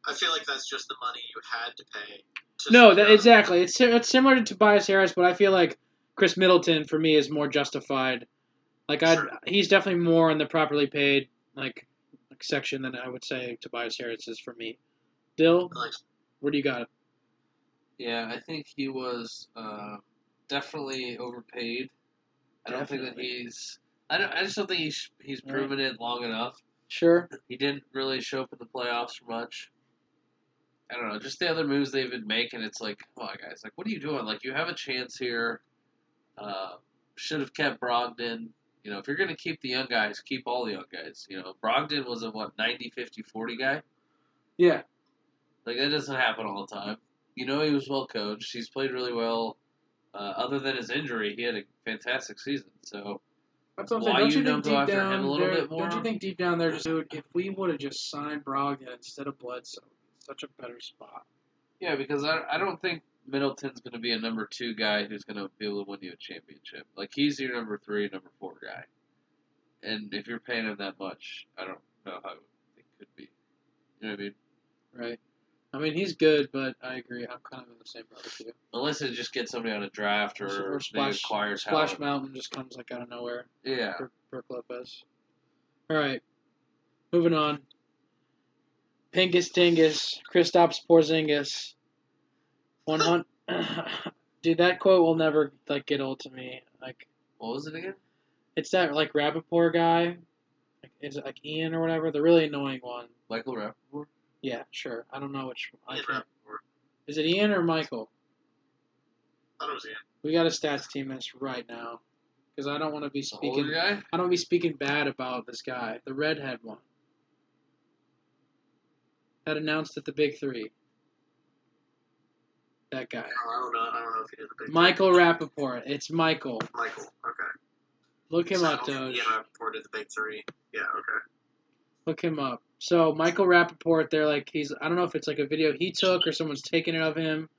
I feel like that's just the money you had to pay. To No, that, exactly. It's it's similar to Tobias Harris, but I feel like Khris Middleton for me is more justified. Like I, Sure. he's definitely more in the properly paid like, like section than I would say Tobias Harris is for me. Dyl, Like, where do you got it? Yeah, I think he was uh, definitely overpaid. I don't think that he's. I don't. I just don't think he's he's proven it long enough. Sure. He didn't really show up in the playoffs much. I don't know. Just the other moves they've been making, it's like, come on, guys. Like, what are you doing? Like, you have a chance here. Uh, should have kept Brogdon. You know, if you're going to keep the young guys, keep all the young guys. You know, Brogdon was a, what, 90, 50, 40 guy? Yeah. Like, that doesn't happen all the time. You know, he was well coached. He's played really well. Uh, other than his injury, he had a fantastic season. So, That's what I'm saying. Don't you you don't think go deep after him down a little there- bit more? Don't you think deep down there, dude, if we would have just signed Brogdon instead of Bledsoe, such a better spot. yeah, because I, I don't think Middleton's going to be a number two guy who's going to be able to win you a championship. Like, he's your number three, number four guy. And if you're paying him that much, I don't know how it could be. You know what I mean? Right. I mean, he's good, but I agree. I'm kind of in the same boat with you. Unless it just gets somebody on a draft or, Or Splash- acquires Splash. Mountain just comes like out of nowhere. Yeah. Brook, Brook Lopez. All right. Moving on. Pingus Tingus, Kristaps Porzingis. One hundred. (coughs) Dude, that quote will never like get old to me. Like What was it again? it's that like Rappaport guy. Like, is it like Ian or whatever? The really annoying one. Michael Rapaport? Yeah, sure. I don't know which. I can't. Is it Ian or Michael? I thought it was Ian. We got a stats team this right now, because I don't want to be The speaking. older guy? I don't want to be speaking bad about this guy, the redhead one, that announced at the Big Three. That guy, Oh, I don't know. I don't know if he did the big. Michael Rapaport. It's Michael. Michael. Okay. Look him So up, I don't think Doge. Ian Rapoport did the big three. Yeah. Okay. Look him up. So Michael Rapaport, they're like he's I don't know if it's like a video he took or someone's taking it of him,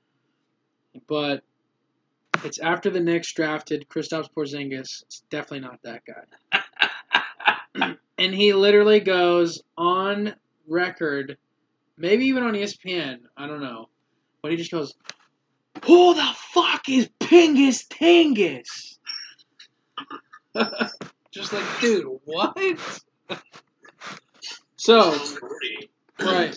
but it's after the Knicks drafted Kristaps Porzingis. It's definitely not that guy. (laughs) and he literally goes on record, maybe even on ESPN. I don't know, but he just goes, "Who the fuck is Pingus Tingus?" (laughs) just like, dude, what? so, right.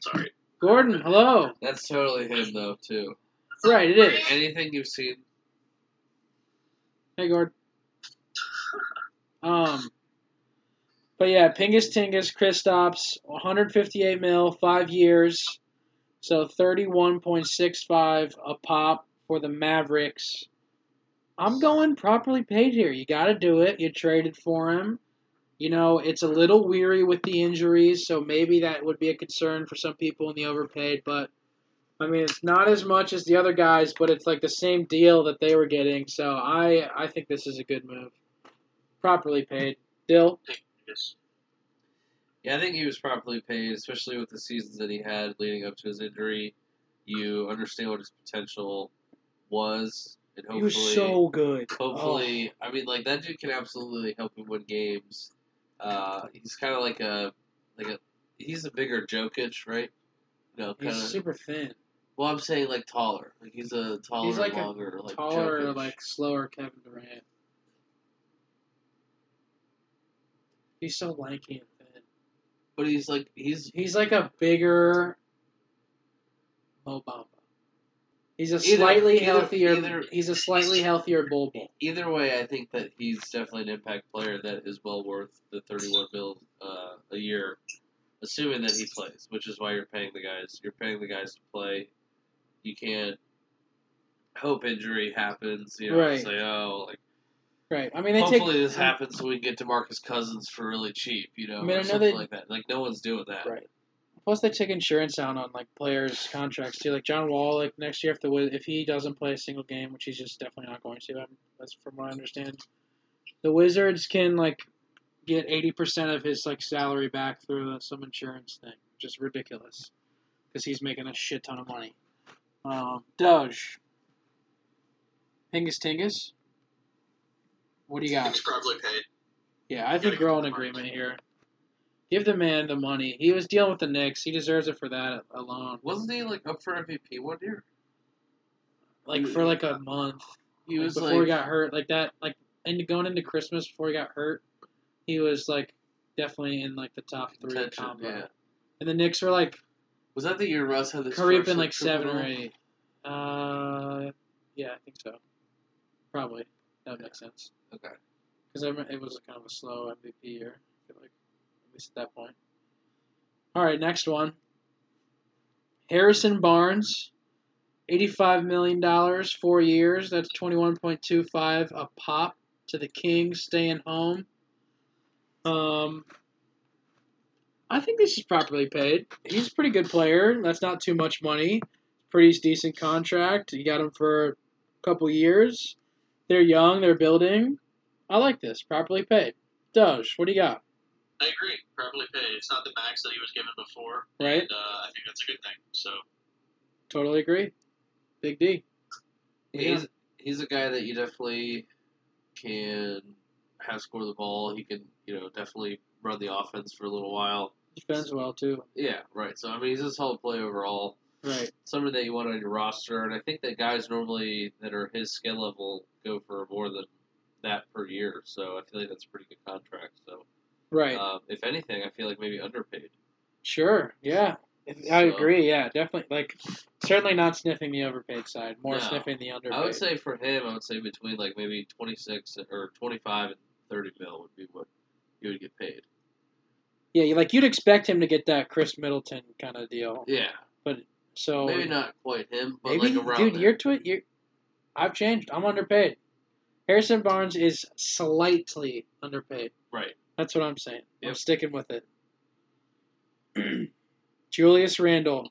Sorry. Gordon, hello. That's totally him, though, too. Right, it is. Anything you've seen Hey, Gord. Um, but yeah, Pingus Tingus, Kristaps, 158 mil, five years, so 31.65 a pop for the Mavericks. I'm going properly paid here. You got to do it. You traded for him. You know, it's a little weary with the injuries, so maybe that would be a concern for some people in the overpaid, but. I mean, it's not as much as the other guys, but it's like the same deal that they were getting. So I, I think this is a good move. Properly paid. Dyl? Yes. Yeah, I think he was properly paid, especially with the seasons that he had leading up to his injury. You understand what his potential was, and hopefully, he was so good. hopefully, I mean, like that dude can absolutely help him win games. Uh, he's kind of like a like a he's a bigger Jokic, right? You know, kind He's super thin. Well, I'm saying like taller. Like he's a taller, He's like a longer, like Taller, Jokic. like slower Kevin Durant. He's so lanky and. But he's like he's He's like a bigger Mo Bamba. He's a slightly either- healthier. either- he's a slightly healthier Bol Bol. either way. I think that he's definitely an impact player that is well worth the 31 mil uh, a year, assuming that he plays. Which is why you're paying the guys. You're paying the guys to play. You can't hope injury happens. You know, Right. say oh like. Right. I mean, they Hopefully take. this happens so we can get Demarcus Cousins for really cheap, you know, I mean, I something they- like that. Like no one's doing that. Right. Plus, they take insurance out on like players' contracts too. Like John Wall, like next year if the if he doesn't play a single game, which he's just definitely not going to. That's from what I understand. The Wizards can like get eighty percent of his like salary back through some insurance thing, which is ridiculous because he's making a shit ton of money. Um, Doge, Hingus Tingus, what do you got? He's probably paid. Yeah, I think we're all in agreement here. Give the man the money. He was dealing with the Knicks. He deserves it for that alone. Wasn't he like up for MVP one year? Like for like a month. He Like, was before like he got hurt, like that, like into going into Christmas before he got hurt, he was like definitely in like the top three combo. yeah. And the Knicks were like Was that the year Russ had the creeping first, like seven or eight. Uh, yeah, I think so. Probably that would make sense Okay. because it was kind of a slow MVP year. I feel like at least at that point. All right, next one. Harrison Barnes, eighty-five million dollars, four years. That's twenty-one point two five a pop to the Kings, staying home. Um, I think this is properly paid. He's a pretty good player. That's not too much money. Pretty decent contract. You got him for a couple years. They're young. They're building. I like this. Properly paid. Doge, what do you got? I agree. Properly paid. It's not the max that he was given before, Right? and uh, I think that's a good thing. So Totally agree. Big D. Yeah. He's he's a guy that you definitely can have score the ball. He can, you know, definitely run the offense for a little while. Defends well too. Yeah, right. So I mean, he's a solid play overall. Right. Somebody that you want on your roster, and I think that guys normally that are his skill level go for more than that per year. So I feel like that's a pretty good contract. So Right. um, if anything, I feel like maybe underpaid. Sure. Yeah. I agree. Yeah, definitely. Like, certainly not sniffing the overpaid side. More No. sniffing the underpaid. I would say for him, I would say between like maybe twenty six or twenty five and thirty mil would be what you would get paid. Yeah, you- like you'd expect him to get that Khris Middleton kind of deal. Yeah, So maybe not quite him, but maybe, like around dude, there. you're to it. You're. I've changed. I'm underpaid. Harrison Barnes is slightly underpaid. right. That's what I'm saying. I'm sticking with it. (clears throat) Julius Randle.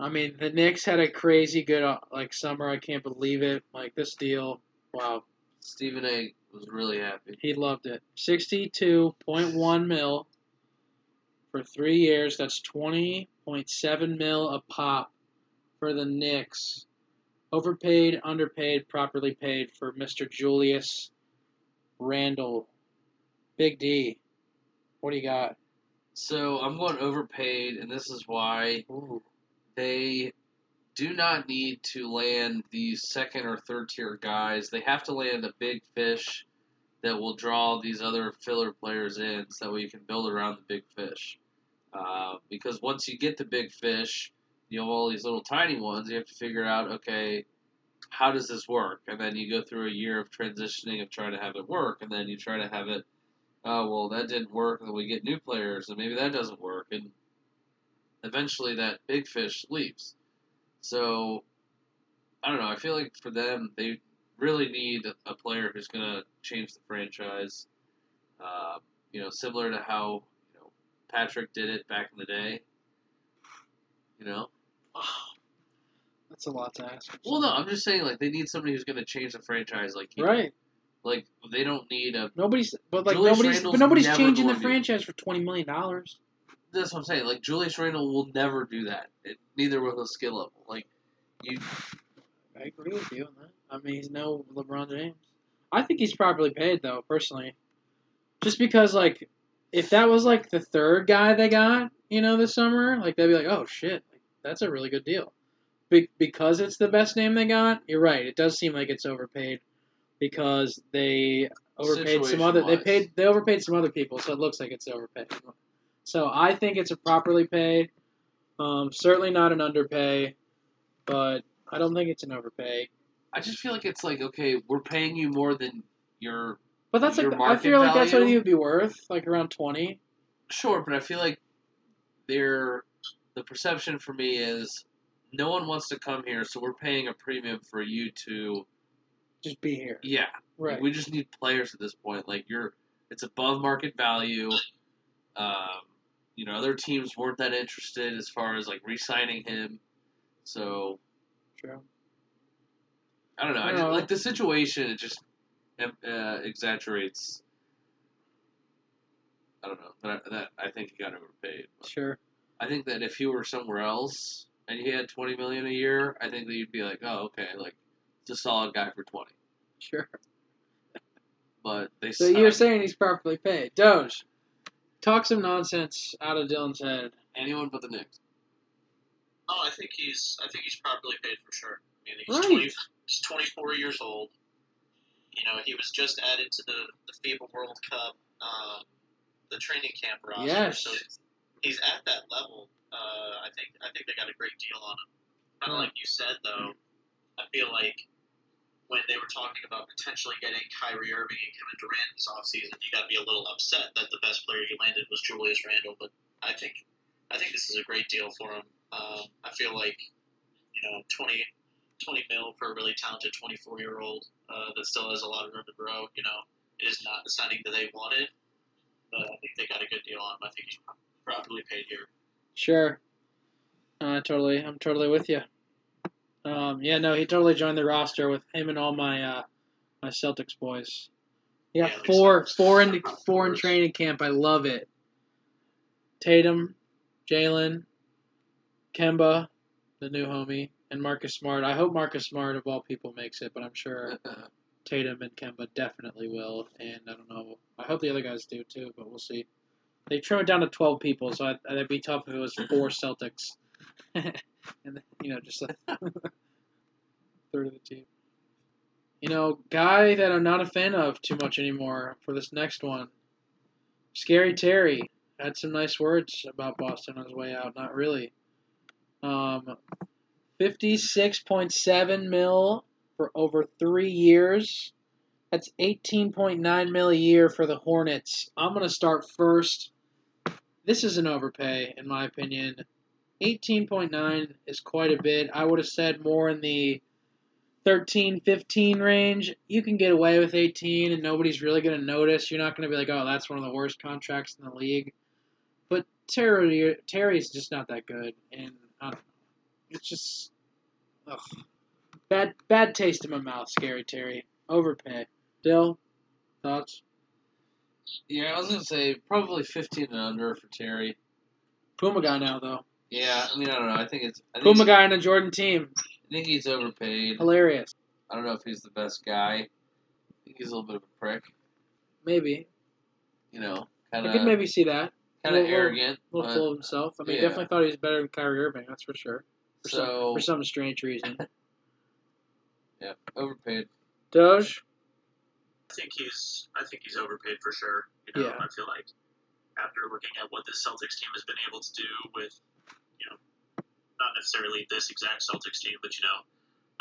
I mean, the Knicks had a crazy good uh, like summer. I can't believe it. Like this deal. Wow. Stephen A. was really happy. He loved it. Sixty-two point one mil for three years. That's twenty point seven mil a pop for the Knicks. Overpaid, underpaid, properly paid for Mister Julius Randle. Big D. What do you got? So I'm going overpaid, and this is why Ooh. they do not need to land these second or third tier guys. They have to land a big fish that will draw these other filler players in, so that way you can build around the big fish. Uh, because once you get the big fish, you have all these little tiny ones. You have to figure out, okay, how does this work? And then you go through a year of transitioning of trying to have it work, and then you try to have it. Oh well, that didn't work, and we get new players, and maybe that doesn't work, and eventually that big fish leaves. So, I don't know. I feel like for them, they really need a player who's going to change the franchise. Uh, you know, similar to how Patrick did it back in the day. You know. (sighs) That's a lot to ask. Well, no, I'm just saying like they need somebody who's going to change the franchise. Like. Right. Like they don't need a. Nobody's, but like Julius nobody's, Randle's but nobody's changing the to- franchise for twenty million dollars. That's what I'm saying. Like Julius Randle will never do that. It, neither will his skill level. Like you, I agree with you on that. I mean, he's no LeBron James. I think he's properly paid though, personally. Just because, like, if that was like the third guy they got, you know, this summer, like they'd be like, oh shit, that's a really good deal. Be- because it's the best name they got, you're right. It does seem like it's overpaid because they overpaid some other. They paid. They overpaid some other people, so it looks like it's overpaid. So I think it's a properly paid. Um, certainly not an underpay, but I don't think it's an overpay. I just feel like it's like okay, we're paying you more than your But that's like I feel like that's what he would be worth, like around twenty. sure, but I feel like they're the perception for me is no one wants to come here, so we're paying a premium for you to Just be here, yeah. right? We just need players at this point. Like you're, it's above market value. Um, you know, other teams weren't that interested as far as like re-signing him. So True. I don't know. I No. just, like the situation. It just uh, exaggerates. I don't know that I, that I think he got overpaid. Sure. I think that if he were somewhere else and he had twenty million a year, I think that you'd be like, oh, okay, like it's a solid guy for twenty. Sure. But they So you're saying he's properly paid. Doge, talk some nonsense out of Dylan's head. anyone but the Knicks. Oh, I think he's I think he's properly paid for sure. I mean, he's Right. twenty he's twenty four years old. You know, he was just added to the the FIBA World Cup, um, the training camp roster. Yes. So he's, at that level. Uh, I think I think they got a great deal on him. Kind of like you said, though. I feel like when they were talking about potentially getting Kyrie Irving and Kevin Durant this offseason, you got to be a little upset that the best player you landed was Julius Randle. But I think I think this is a great deal for him. Um, I feel like you know 20, 20 mil for a really talented twenty four year old uh, that still has a lot of room to grow. You know, it is not the signing that they wanted, but I think they got a good deal on him. I think he's properly paid here. Sure. Uh, totally. I'm totally with you. Um, yeah, no, he totally joined the roster with him and all my uh, my Celtics boys. Got Yeah, four, four in four in training camp. I love it. Tatum, Jalen, Kemba, the new homie, and Marcus Smart. I hope Marcus Smart of all people makes it, but I'm sure (laughs) Tatum and Kemba definitely will. And I don't know. I hope the other guys do too, but we'll see. They trim it down to 12 people, so I, that'd be tough if it was four (laughs) Celtics. and, you know, just a (laughs) third of the team. You know, guy that I'm not a fan of too much anymore for this next one. Scary Terry had some nice words about Boston on his way out. Not really. Um, 56.7 mil for over three years. That's 18.9 mil a year for the Hornets. I'm going to start first. This is an overpay, in my opinion. 18.9 is quite a bit. I would have said more in the 13, 15 range. You can get away with 18 and nobody's really going to notice. You're not going to be like, oh, that's one of the worst contracts in the league. But Terry, Terry's just not that good. And I don't know. It's just. Ugh. Bad, bad taste in my mouth, Scary Terry. Overpay. Dyl, thoughts? Yeah, I was gonna say probably fifteen and under for Terry. Puma guy now, though. Yeah, I mean I don't know. I think it's I think, Puma guy in a Jordan team. I think he's overpaid. Hilarious. I don't know if he's the best guy. I think he's a little bit of a prick. Maybe. You know, I could maybe see that. kind of arrogant. A little full of himself. I mean, yeah. definitely thought he was better than Kyrie Irving, that's for sure. For, some, so for some strange reason. (laughs) yeah, overpaid. Doge? I think he's I think he's overpaid for sure. You know, Yeah. I feel like after looking at what this Celtics team has been able to do with, you know, not necessarily this exact Celtics team, but you know,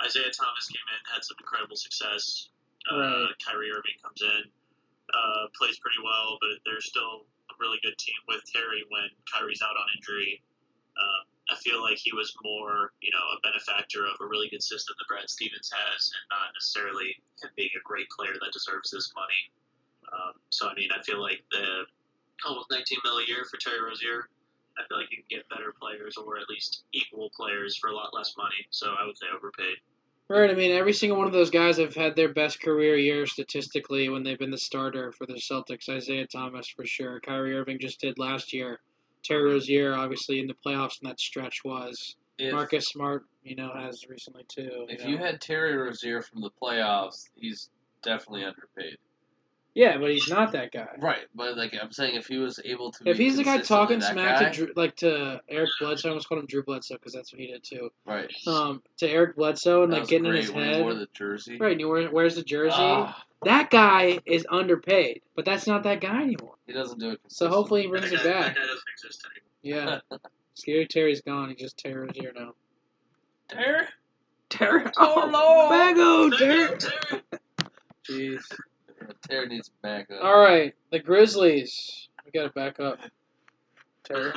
Isaiah Thomas came in, had some incredible success. Uh, Right. Kyrie Irving comes in, uh, plays pretty well, but they're still a really good team with Terry when Kyrie's out on injury. Um, I feel like he was more, you know, a benefactor of a really good system that Brad Stevens has, and not necessarily him being a great player that deserves this money. Um, so I mean, I feel like the almost 19 mil a year for Terry Rozier. I feel like you can get better players, or at least equal players, for a lot less money. So I would say overpaid. Right, I mean, every single one of those guys have had their best career year statistically when they've been the starter for the Celtics. Isaiah Thomas, for sure. Kyrie Irving just did last year. Terry Rozier, obviously, in the playoffs in that stretch was. If, Marcus Smart, you know, has recently, too. if know. you had Terry Rozier from the playoffs, he's definitely underpaid. Yeah, but he's not that guy. Right, but like I'm saying, if he was able to, If be he's the guy talking smack guy, to Drew, like to Eric Bledsoe, I almost called him Drew Bledsoe because that's what he did too. right, Um, to Eric Bledsoe and that like was getting in his when he head. wore the jersey. Right, and he wears, wears the jersey. Ah, that guy is underpaid, but that's not that guy anymore. he doesn't do it. So hopefully he brings guy, it (laughs) that back. guy doesn't exist anymore. Yeah. Scary Terry's gone. He just Terry's here now. Terry. Terry. Oh, (laughs) Lord. Bago, Terry. Terry. Jeez. Terry needs back up. All right, the Grizzlies. We got to back up. Terry.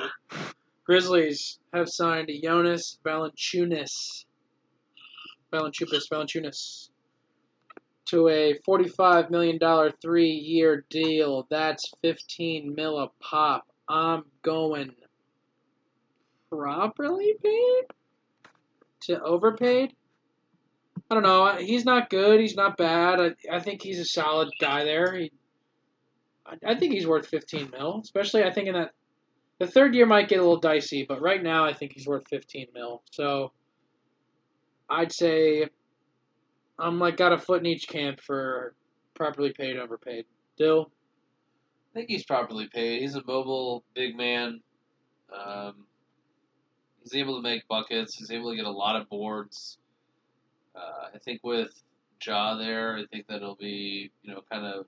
Grizzlies have signed Jonas Valanciunas. Valanciunas, Valanciunas. To a $45 million three year deal. That's 15 mil a pop. I'm going properly paid? To overpaid? I don't know. He's not good. He's not bad. I, I think he's a solid guy there. He, I, I think he's worth 15 mil. Especially, I think in that the third year might get a little dicey, but right now I think he's worth 15 mil. So I'd say I'm like got a foot in each camp for properly paid, overpaid. Dyl, I think he's properly paid. He's a mobile big man. Um, he's able to make buckets. He's able to get a lot of boards. Uh, I think with Ja there, I think that he'll be you know kind of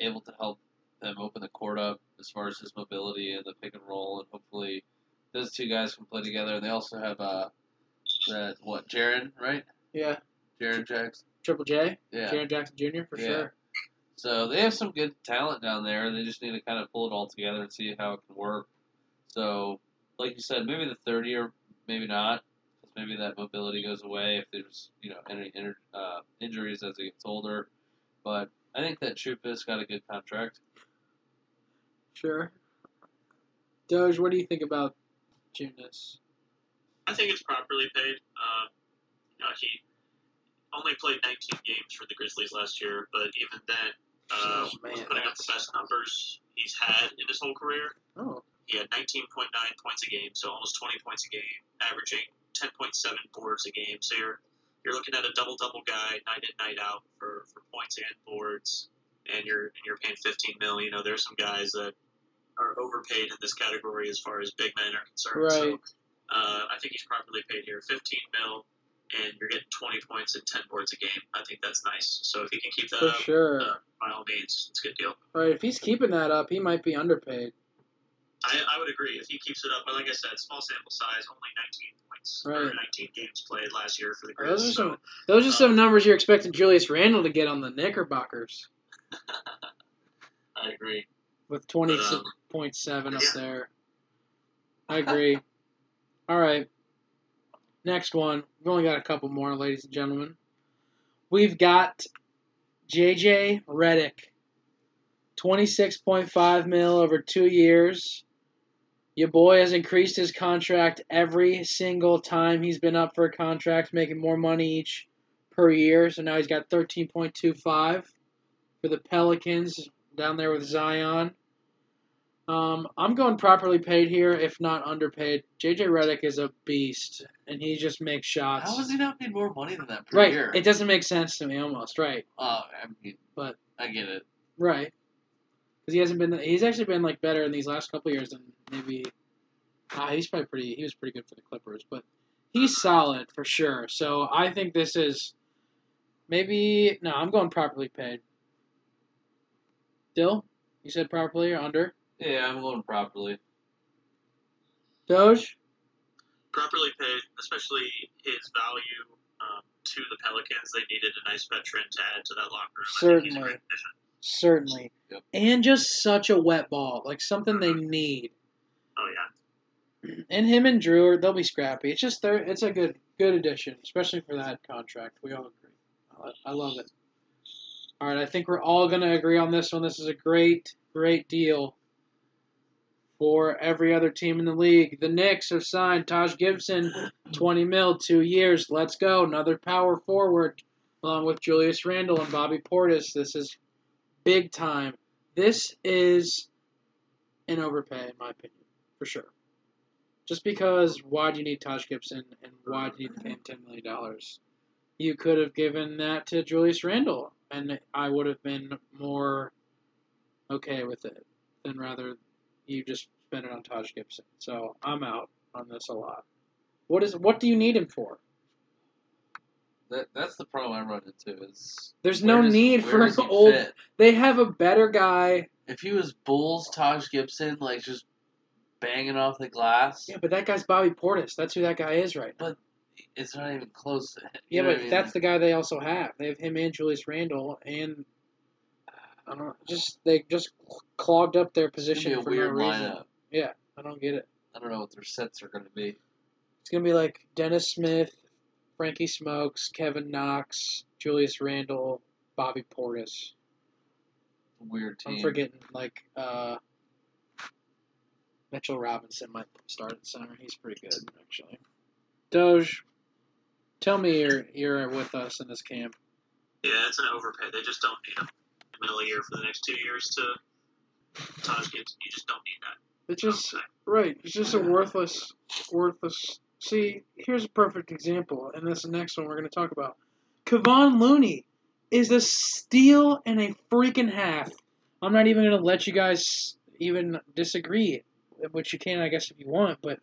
able to help them open the court up as far as his mobility and the pick and roll, and hopefully those two guys can play together. And they also have uh that what Jaren right? yeah, Jaren Jackson. Triple J, Yeah. Jaren Jackson Jr. for Yeah. sure. So they have some good talent down there. They just need to kind of pull it all together and see how it can work. So, like you said, maybe the third year, maybe not, maybe that mobility goes away if there's you know any inter, uh, injuries as he gets older. But I think that Chupa's got a good contract. Sure. Doge, what do you think about Junis? I think it's properly paid. Um, you know, he only played 19 games for the Grizzlies last year, but even then, uh, Oh, man, was putting up the best numbers he's had in his whole career. Oh, He had 19.9 points a game, so almost 20 points a game, averaging 10.7 boards a game. So you're you're looking at a double double guy night in night out for, for points and boards, and you're and you're paying 15 mil. You know, there's some guys that are overpaid in this category as far as big men are concerned. So right. uh, I think he's properly paid here. 15 mil, and you're getting 20 points and 10 boards a game. I think that's nice. So if he can keep that For up, sure. uh, by all means, it's a good deal. Right, if he's keeping that up, he might be underpaid. I, I would agree if he keeps it up. But like I said, small sample size, only 19 points or 19 games played last year for the Those are Grizz. some So those are some Um, numbers you're expecting Julius Randle to get on the Knickerbockers (laughs) I agree. with twenty But, um, point up yeah. there. I agree. All right. Next one. We've only got a couple more, ladies and gentlemen. We've got JJ Redick. 26.5 mil over two years. Your boy has increased his contract every single time he's been up for a contract, making more money each per year. So now he's got 13.25 for the Pelicans down there with Zion. Um, I'm going properly paid here, if not underpaid. JJ Redick is a beast, and he just makes shots. How has he not made more money than that per right. year? It doesn't make sense to me almost. Right. Oh, I mean, But- I get it. Right. Because he hasn't been. He's actually been like better in these last couple years than maybe. Uh, he's probably pretty. He was pretty good for the Clippers, but he's solid for sure. So I think this is maybe no. I'm going properly paid. Dyl, you said properly or under? Yeah, I'm going properly. Doge. Properly paid, especially his value um, to the Pelicans. They needed a nice veteran to add to that locker room. I think he's a Certainly. Certainly. Yep. And just such a wet ball, like something they need. Oh yeah. And him and Jrue, are, they'll be scrappy. It's just they're, it's a good good addition, especially for that contract. We all agree. I love it. All right, I think we're all gonna agree on this one. This is a great, great deal for every other team in the league. The Knicks have signed Taj Gibson, twenty mil, two years. Let's go, another power forward, along with Julius Randle and Bobby Portis. This is big time. This is an overpay, in my opinion, for sure. Just because why do you need Taj Gibson and why do you need to pay him ten million dollars? You could have given that to Julius Randle, and I would have been more okay with it than rather you just spend it on Taj Gibson. So I'm out on this a lot. What is what do you need him for? That, that's the problem I run into is There's no does- need for an old. fit? They have a better guy. If he was Bulls Taj Gibson, like just banging off the glass, Yeah, but that guy's Bobby Portis. That's who that guy is right now. But it's not even close. To, you Yeah, but I mean? that's the guy they also have. They have him and Julius Randle, and I don't know, just they just clogged up their It's position be a for weird no reason. lineup. Yeah, I don't get it. I don't know what their sets are going to be. It's gonna be like Dennis Smith, Frankie Smokes, Kevin Knox, Julius Randle, Bobby Portis. Weird team. I'm forgetting like uh, Mitchell Robinson might start at center. He's pretty good actually. Doge, tell me you're you're with us in this camp. Yeah, it's an overpay. They just don't need him. Middle year for the next two years to Taj Gibson. You just don't need that. It's just right. It's just a worthless, worthless. See, here's a perfect example, and this next one we're going to talk about. Kevon Looney is a steal and a freaking half. I'm not even going to let you guys even disagree, which you can, I guess, if you want. But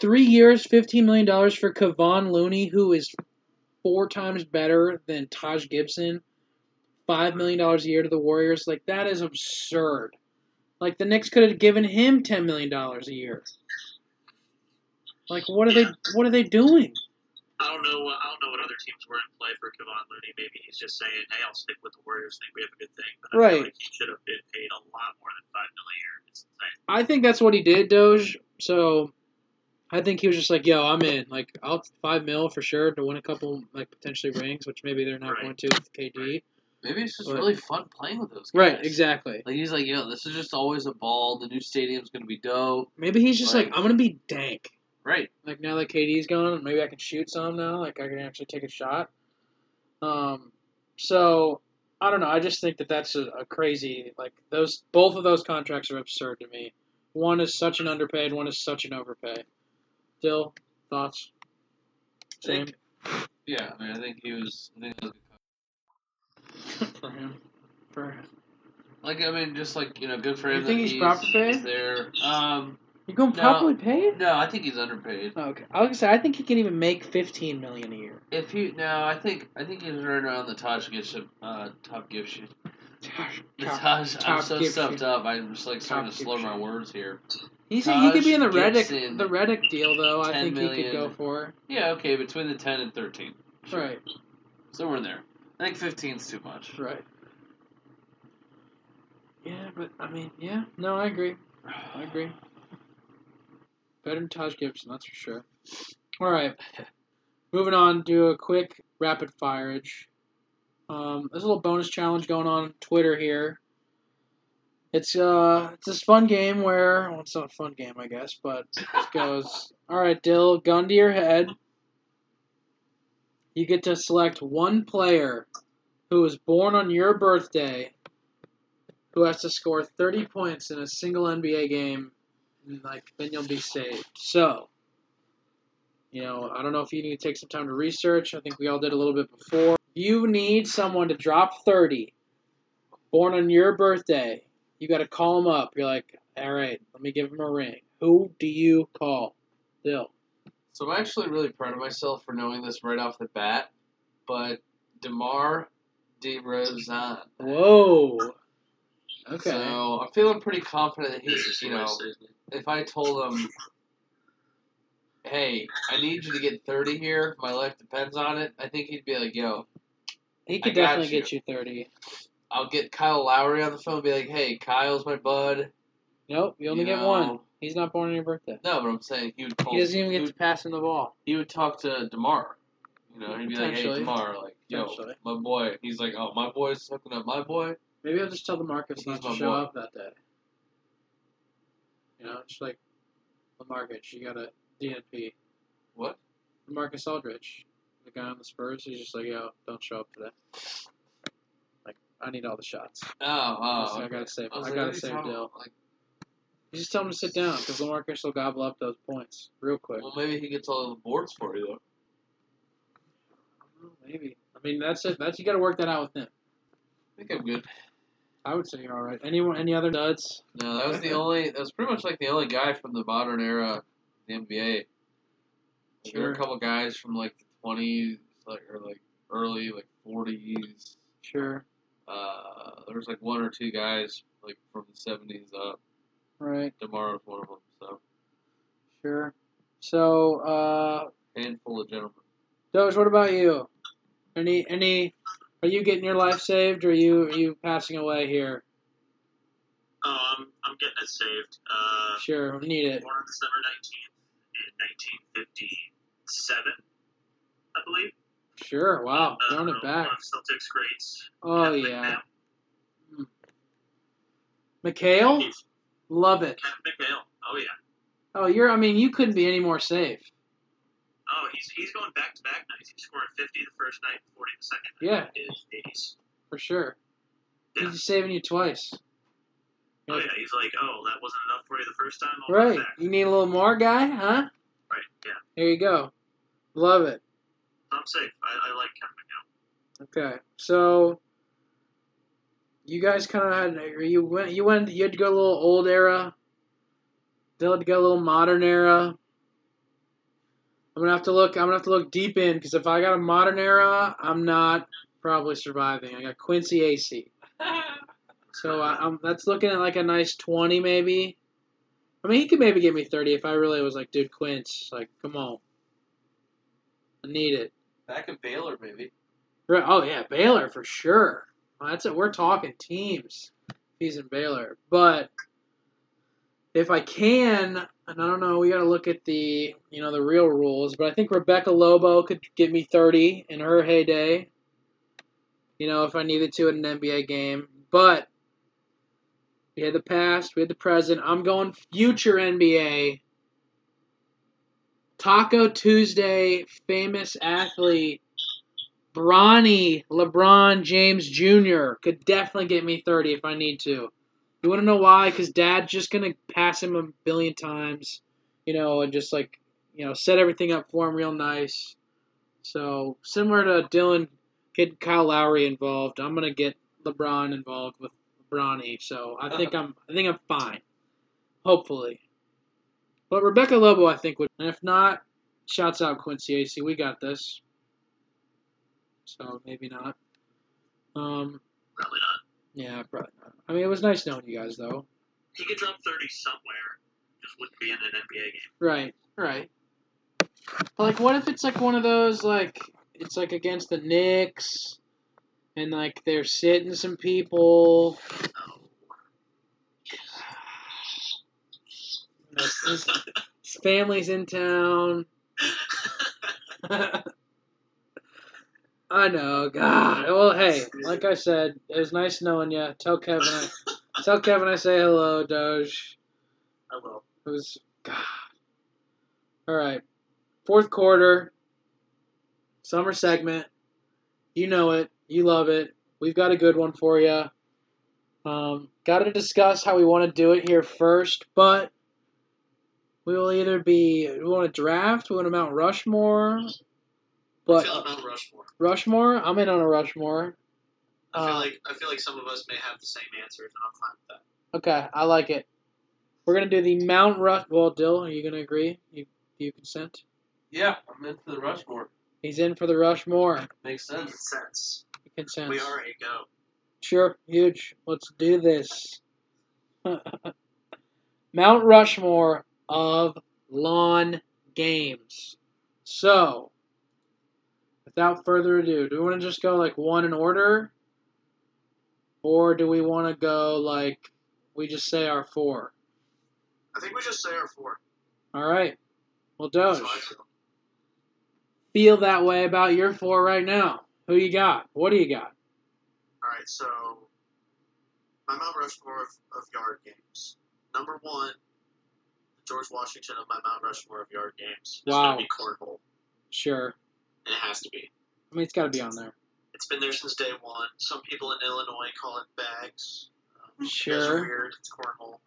three years, fifteen million dollars for Kevon Looney, who is four times better than Taj Gibson. Five million dollars a year to the Warriors, like that is absurd. Like the Knicks could have given him ten million dollars a year. Like what are they? What are they doing? I don't know. what- I don't know what other teams were in play for Kevon Looney. Maybe he's just saying, "Hey, I'll stick with the Warriors. Think we have a good thing." But I Right. feel like he should have been paid a lot more than five million a year. I think that's what he did, Doge. So I think he was just like, "Yo, I'm in. Like, I'll five mil for sure to win a couple, like potentially rings, which maybe they're not Right. going to with KD." Maybe it's just Right. really fun playing with those guys. Right. Exactly. Like he's like, yo, this is just always a ball. The new stadium's gonna be dope. Maybe he's just like, Right. "I'm gonna be dank." Right. Like now that KD's gone, maybe I can shoot some now. Like I can actually take a shot. Um, so I don't know. I just think that that's a, a crazy. Like those, both of those contracts are absurd to me. One is such an underpaid. One is such an overpay. Dyl, thoughts? Same Think- Yeah. I mean, I think he was. I think was (laughs) for him. For him. like I mean, just like you know, good for You him. think that he's proper paid? there. Um, you going No. properly paid? no, I think he's underpaid. Okay, I was gonna say I think he can even make fifteen million a year. If he no, I think I think he's right around the Taj Gibson, uh, top Gibson. Gosh, The top- Taj, I'm so stuffed up. I'm just like starting Top to slow my words here. He's he could be in the Redick the Redick deal though. I 10 think he could go for. Yeah, okay, between the ten and thirteen. Sure. Right, Somewhere in there. I think 15's too much. right. Yeah, but I mean, yeah, no, I agree. I agree. Better than Taj Gibson, that's for sure. All right, moving on. Do a quick rapid fireage. Um, there's a little bonus challenge going on, on Twitter here. It's uh, it's this fun game where well, it's not a fun game, I guess, but it goes. (laughs) All right, Dyl, gun to your head. You get to select one player who was born on your birthday, who has to score 30 points in a single NBA game, like then you'll be saved. So, you know, I don't know if you need to take some time to research. I think we all did a little bit before. You need someone to drop 30, born on your birthday. You got to call him up. You're like, all right, let me give him a ring. Who do you call? Dyl. So I'm actually really proud of myself for knowing this right off the bat, but DeMar DeRozan. Whoa. Okay. So I'm feeling pretty confident that he's, you know, it saves me. if I told him, hey, I need you to get 30 here, my life depends on it, I think he'd be like, yo, he could definitely you. get you 30. I'll get Kyle Lowry on the phone and be like, hey, Kyle's my bud. Nope, you only You get know, one. He's not born on your birthday. No, but I'm saying he would call. He doesn't even get to pass him the ball. he would talk to Demar. You know, he'd be like, "Hey, Demar, like, yo, my boy." He's like, "Oh, my boy's hooking up my boy." Maybe I'll just tell LaMarcus not to show boy. up that day. You know, it's like Lamarcus, you got a DNP. What? Marcus Aldridge, the guy on the Spurs, he's just like, yo, don't show up today. Like, I need all the shots. Oh, oh. So I gotta save. I, I like, gotta what are you save Dyl. Like, You just tell him to sit down because Lamarcus will gobble up those points real quick. well, maybe he gets all the boards for you though. Maybe. I mean, that's it. That's you got to work that out with him. I think I'm good. I would say you're all right. Anyone? Any other duds? No, that was the only. That was pretty much like the only guy from the modern era, the NBA. There were Sure. a couple guys from like the twenties, like or like early like forties. Sure. Uh, there was like one or two guys like from the seventies up. Right. Demar was one of them. So Sure. So, uh, handful of gentlemen. Doge, what about you? Any any? Are you getting your life saved, or are you are you passing away here? Oh, I'm, I'm getting it saved. Uh, Sure, we need it. born on December 19th in 1957, I believe. Sure. Wow, Uh, throwing it back. Celtics greats. Oh Kevin yeah, McHale. Love it. Kevin McHale. Oh, yeah. Oh, you're. I mean, you couldn't be any more safe. Oh, he's he's going back to back nights. He's scoring 50 the first night, and 40 the second night. Yeah. He's, for sure. Yeah. He's saving you twice. oh, yeah. He's like, oh, that wasn't enough for you the first time? I'll Right. You need a little more, guy, huh? Right, yeah. There you go. Love it. I'm safe. I, I like Kevin McHale. Okay, so you guys kind of had you went you went you had to go a little old era. They had to go a little modern era. I'm gonna have to look. I'm gonna have to look deep in because if I got a modern era, I'm not probably surviving. I got Quincy Acy, (laughs) so I, I'm that's looking at like a nice twenty maybe. I mean, he could maybe give me thirty if I really was like, dude, Quince, like, come on, I need it. Back in Baylor, maybe. Right. Oh yeah, Baylor for sure. Well, that's it. We're talking teams. He's in Baylor, but if I can, and I don't know, we got to look at the you know the real rules. But I think Rebecca Lobo could get me thirty in her heyday. You know, if I needed to in an NBA game, but we had the past, we had the present. I'm going future NBA. Taco Tuesday, famous athlete Bronny LeBron James Jr. could definitely get me 30 if I need to. You want to know why? Because Dad's just going to pass him a billion times, you know, and just like, you know, set everything up for him real nice. So, similar to Dylan, get Kyle Lowry involved. I'm going to get LeBron involved with Bronny. So, I think I'm I think I'm fine. Hopefully. But Rebecca Lobo, I think, would. And if not, shouts out Quincy Acy. We got this so maybe not. Um, Probably not. Yeah, probably not. I mean, it was nice knowing you guys, though. He could drop 30 somewhere. Just wouldn't be in an NBA game. Right, right. But like, what if it's like one of those like it's like against the Knicks, and like they're sitting some people. Oh. His family's in town. (laughs) (laughs) I know, God. Well, hey, like I said, it was nice knowing you. Tell Kevin, I, tell Kevin I say hello, Doge. I will. It was God. All right, fourth quarter, summer segment. You know it. You love it. We've got a good one for you. Um, got to discuss how we want to do it here first, but we will either be we want to draft, we want to Mount Rushmore, I but feel about Rushmore. Rushmore. I'm in on a Rushmore. I feel Uh, like I feel like some of us may have the same answers, and I'm fine with that. Okay, I like it. We're gonna do the Mount Rush. Well, Dyl, are you gonna agree? You do you consent? Yeah, I'm into the Rushmore. He's in for the Rushmore. Makes sense. Makes sense. He consents. We are a go. Sure, huge. Let's do this. (laughs) Mount Rushmore of lawn games. So, without further ado, do we want to just go like one in order? Or do we want to go like we just say our four? I think we just say our four. All right. Well, Doge, feel. feel that way about your four right now. Who you got? What do you got? All right, so my Mount Rushmore of, of yard games. Number one, George Washington of my Mount Rushmore of yard games. Is Wow. to be cornhole. Sure. It has to be. I mean, it's got to be on there. It's been there since day one. Some people in Illinois call it bags. Um, Sure. weird. It's cornhole.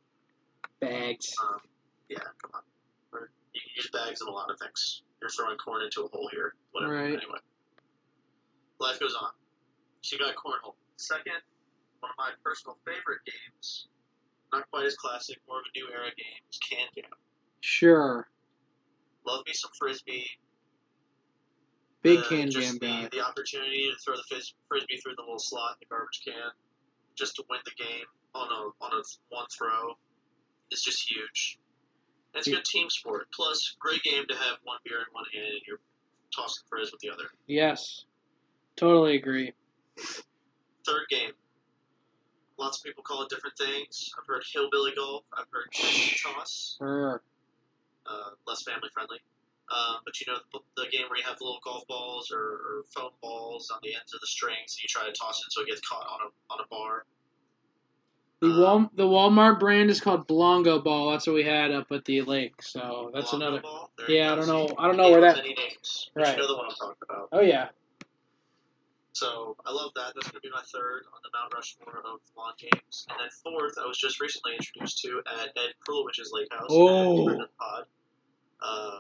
Bags. Um, yeah, come on. Or you can use bags in a lot of things. You're throwing corn into a hole here. Whatever. Right. Anyway. Life goes on. So you got cornhole. Second, one of my personal favorite games, not quite as classic, more of a new era game, is Can Jam. Sure. Love me some frisbee. Big Uh, can jam the, guy. The opportunity to throw the fizz, frisbee through the little slot in the garbage can, just to win the game on a on a one throw, is just huge. And it's a good team sport. Plus, great game to have one beer in one hand and you're tossing frizz with the other. Yes. Totally agree. Third game. Lots of people call it different things. I've heard hillbilly golf. I've heard toss. Sure. Uh, less family friendly. Um, but you know the, the game where you have little golf balls or, or foam balls on the ends of the strings, and you try to toss it so it gets caught on a on a bar. The Uh, Wal- the Walmart brand is called Blongo Ball. That's what we had up at the lake. So that's Longo another. Ball. Yeah, I don't know. I don't know where that. Names, Right. You know the one I'm talking about. Oh yeah. So I love that. That's going to be my third on the Mount Rushmore of lawn games. And then fourth, I was just recently introduced to at Ed Krulowich's Lake House Oh. Pod. Uh,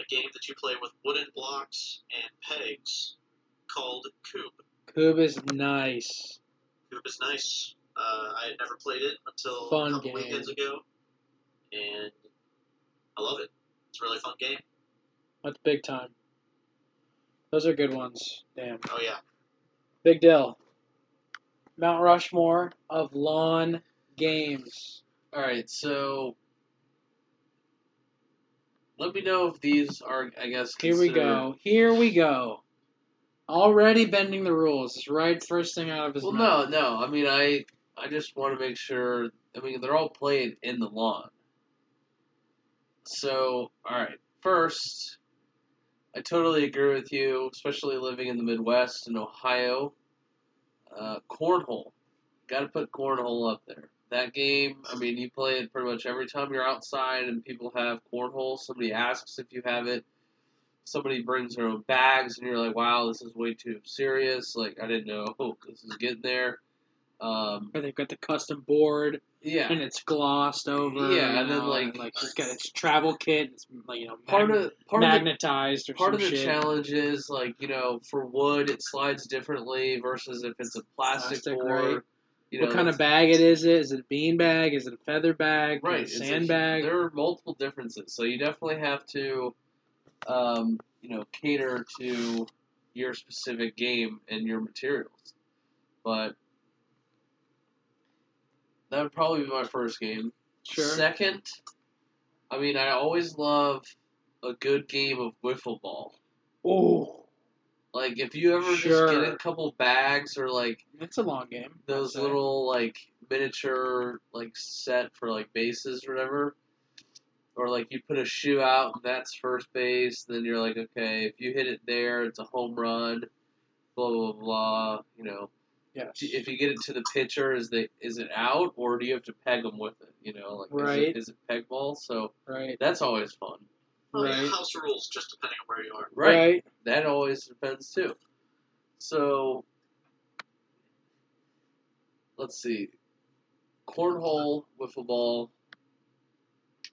a game that you play with wooden blocks and pegs called Kubb. Kubb is nice. Kubb is nice. Uh, I had never played it until Fun a couple game. weekends ago, and I love it. It's a really fun game. That's big time. Those are good ones. Damn. Oh yeah, Big deal. Mount Rushmore of lawn games. All right, so let me know if these are, I guess. Here we go. Here we go. Already bending the rules. It's right first thing out of his Well, mouth. no, no. I mean, I, I just want to make sure. I mean, they're all played in the lawn. So, all right. First, I totally agree with you, especially living in the Midwest in Ohio. Uh, cornhole, got to put cornhole up there. That game, I mean, you play it pretty much every time you're outside and people have cornhole. Somebody asks if you have it. Somebody brings their own bags, and you're like, "Wow, this is way too serious." Like, I didn't know (laughs) this is getting there. Um, Or they've got the custom board yeah, and it's glossed over. Yeah, and then, know, like- like it's got its travel kit. It's like you know part mag- of part of the magnetized part of the shit. challenge is like you know for wood it slides differently versus if it's a plastic, Plastic, board. right. You what know, kind of bag it is? It is it a bean bag? Is it a feather bag? right? It a sandbag? There are multiple differences, so you definitely have to, um, you know, cater to your specific game and your materials. But that would probably be my first game. Sure. Second, I mean, I always love a good game of wiffle ball. Oh, Like if you ever just get a couple bags or like it's a long game. Those little like miniature like set for like bases or whatever. Or like you put a shoe out and that's first base, then you're like, okay, if you hit it there, it's a home run, blah blah blah. You know, Yes. if you get it to the pitcher, is the is it out or do you have to peg them with it? You know, like is Right. it, is it peg ball? So Right. that's always fun. Oh, yeah, Right. house rules just depending on where you are. Right. That always depends too. So let's see. Cornhole, wiffle ball.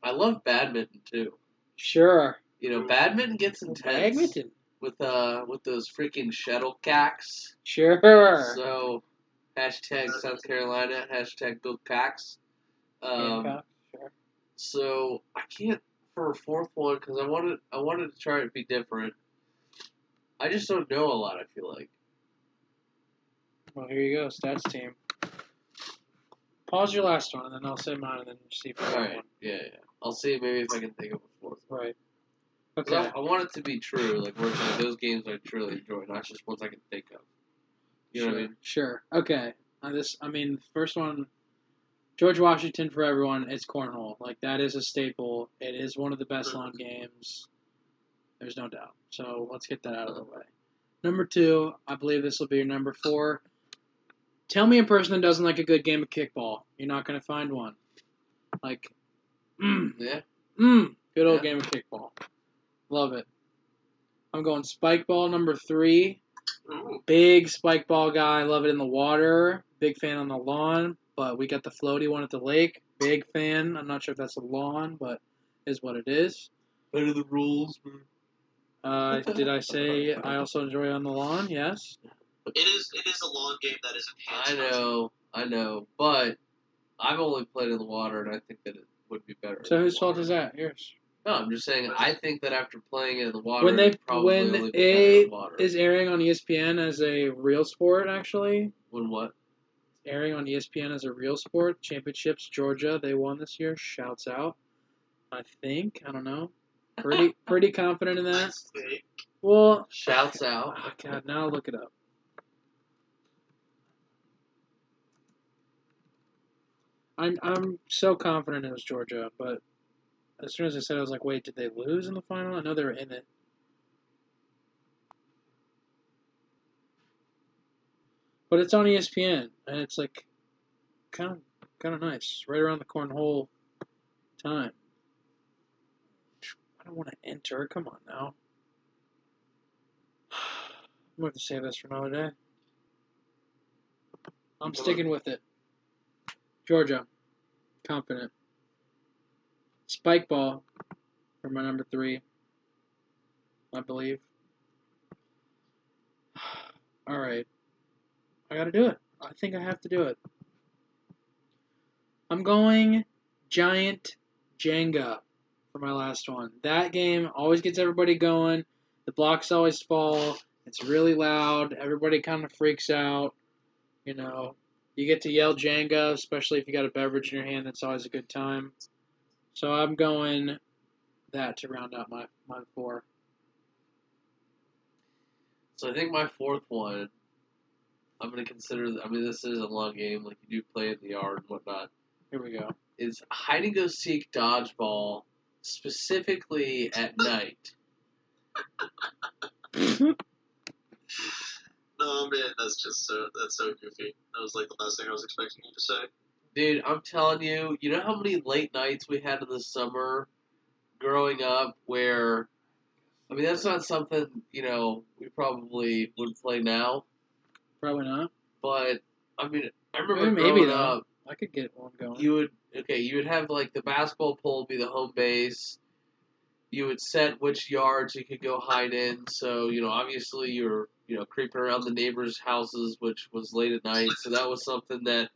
I love badminton too. Sure. You know, badminton gets intense Badminton. with uh with those freaking shuttlecocks. Sure. So hashtag South Carolina, hashtag go cocks. Um, Hancock, sure. so I can't for a fourth one because I wanted I wanted to try to be different. I just don't know a lot. I feel like. Well, here you go, stats team. Pause your last one, and then I'll say mine, and then see if I All got one. Yeah, yeah. I'll see maybe if I can think of a fourth. one. Right. Okay. I, I want it to be true, like where like those games I truly enjoy, not just ones I can think of. You know sure. what I mean? Sure. Okay. Uh, this, I mean, the first one, George Washington for everyone. It's cornhole. Like that is a staple. It is one of the best lawn games. There's no doubt. So let's get that out of the way. Number two, I believe this will be your number four. Tell me a person that doesn't like a good game of kickball. You're not going to find one. Like, mm, (clears throat) Yeah. mm, good old Yeah. game of kickball. Love it. I'm going spike ball number three. Ooh, Big spike ball guy. Love it in the water. Big fan on the lawn. But we got the floaty one at the lake. Big fan. I'm not sure if that's a lawn, but is what it is. Better the rules. Uh, did I say I also enjoy on the lawn? Yes. It is it is a long game that is I know, I know, but I've only played in the water, and I think that it would be better. So whose fault is that? Yours. No, I'm just saying. I think that after playing in the water, When they probably when only be better in A the water. is airing on ESPN as a real sport, actually when what? Airing on ESPN as a real sport. Championships, Georgia, they won this year. Shouts out. I think I don't know. Pretty (laughs) pretty confident in that. Well, Shouts out. oh God, now I'll look it up. I'm I'm so confident it was Georgia, but as soon as I said, it, I was like, wait, did they lose in the final? I know they were in it. But it's on ESPN, and it's like kind of kind of nice, right around the cornhole time. I don't want to enter. Come on now. I'm going to save this for another day. I'm sticking with it. Georgia. Confident. Spike ball for my number three. I believe. (sighs) Alright. I gotta do it. I think I have to do it. I'm going Giant Jenga for my last one. That game always gets everybody going. The blocks always fall. It's really loud. Everybody kind of freaks out. You know, you get to yell Jenga, especially if you got a beverage in your hand. That's always a good time. So I'm going that to round out my, my four. So I think my fourth one, I'm gonna consider. I mean, this is a long game. Like you do play in the yard and whatnot. Here we go. Is hide and go seek dodgeball, specifically at (laughs) night. (laughs) no man, that's just so that's so goofy. That was like the last thing I was expecting you to say. Dude, I'm telling you, you know how many late nights we had in the summer growing up where I mean that's not something, you know, we probably would play now, Probably not. but I mean I remember Maybe though. up I could get one going. you would okay, you would have like the basketball pole be the home base. You would set which yards you could go hide in. So, you know, obviously you're, you know, creeping around the neighbors' houses, which was late at night. So that was something that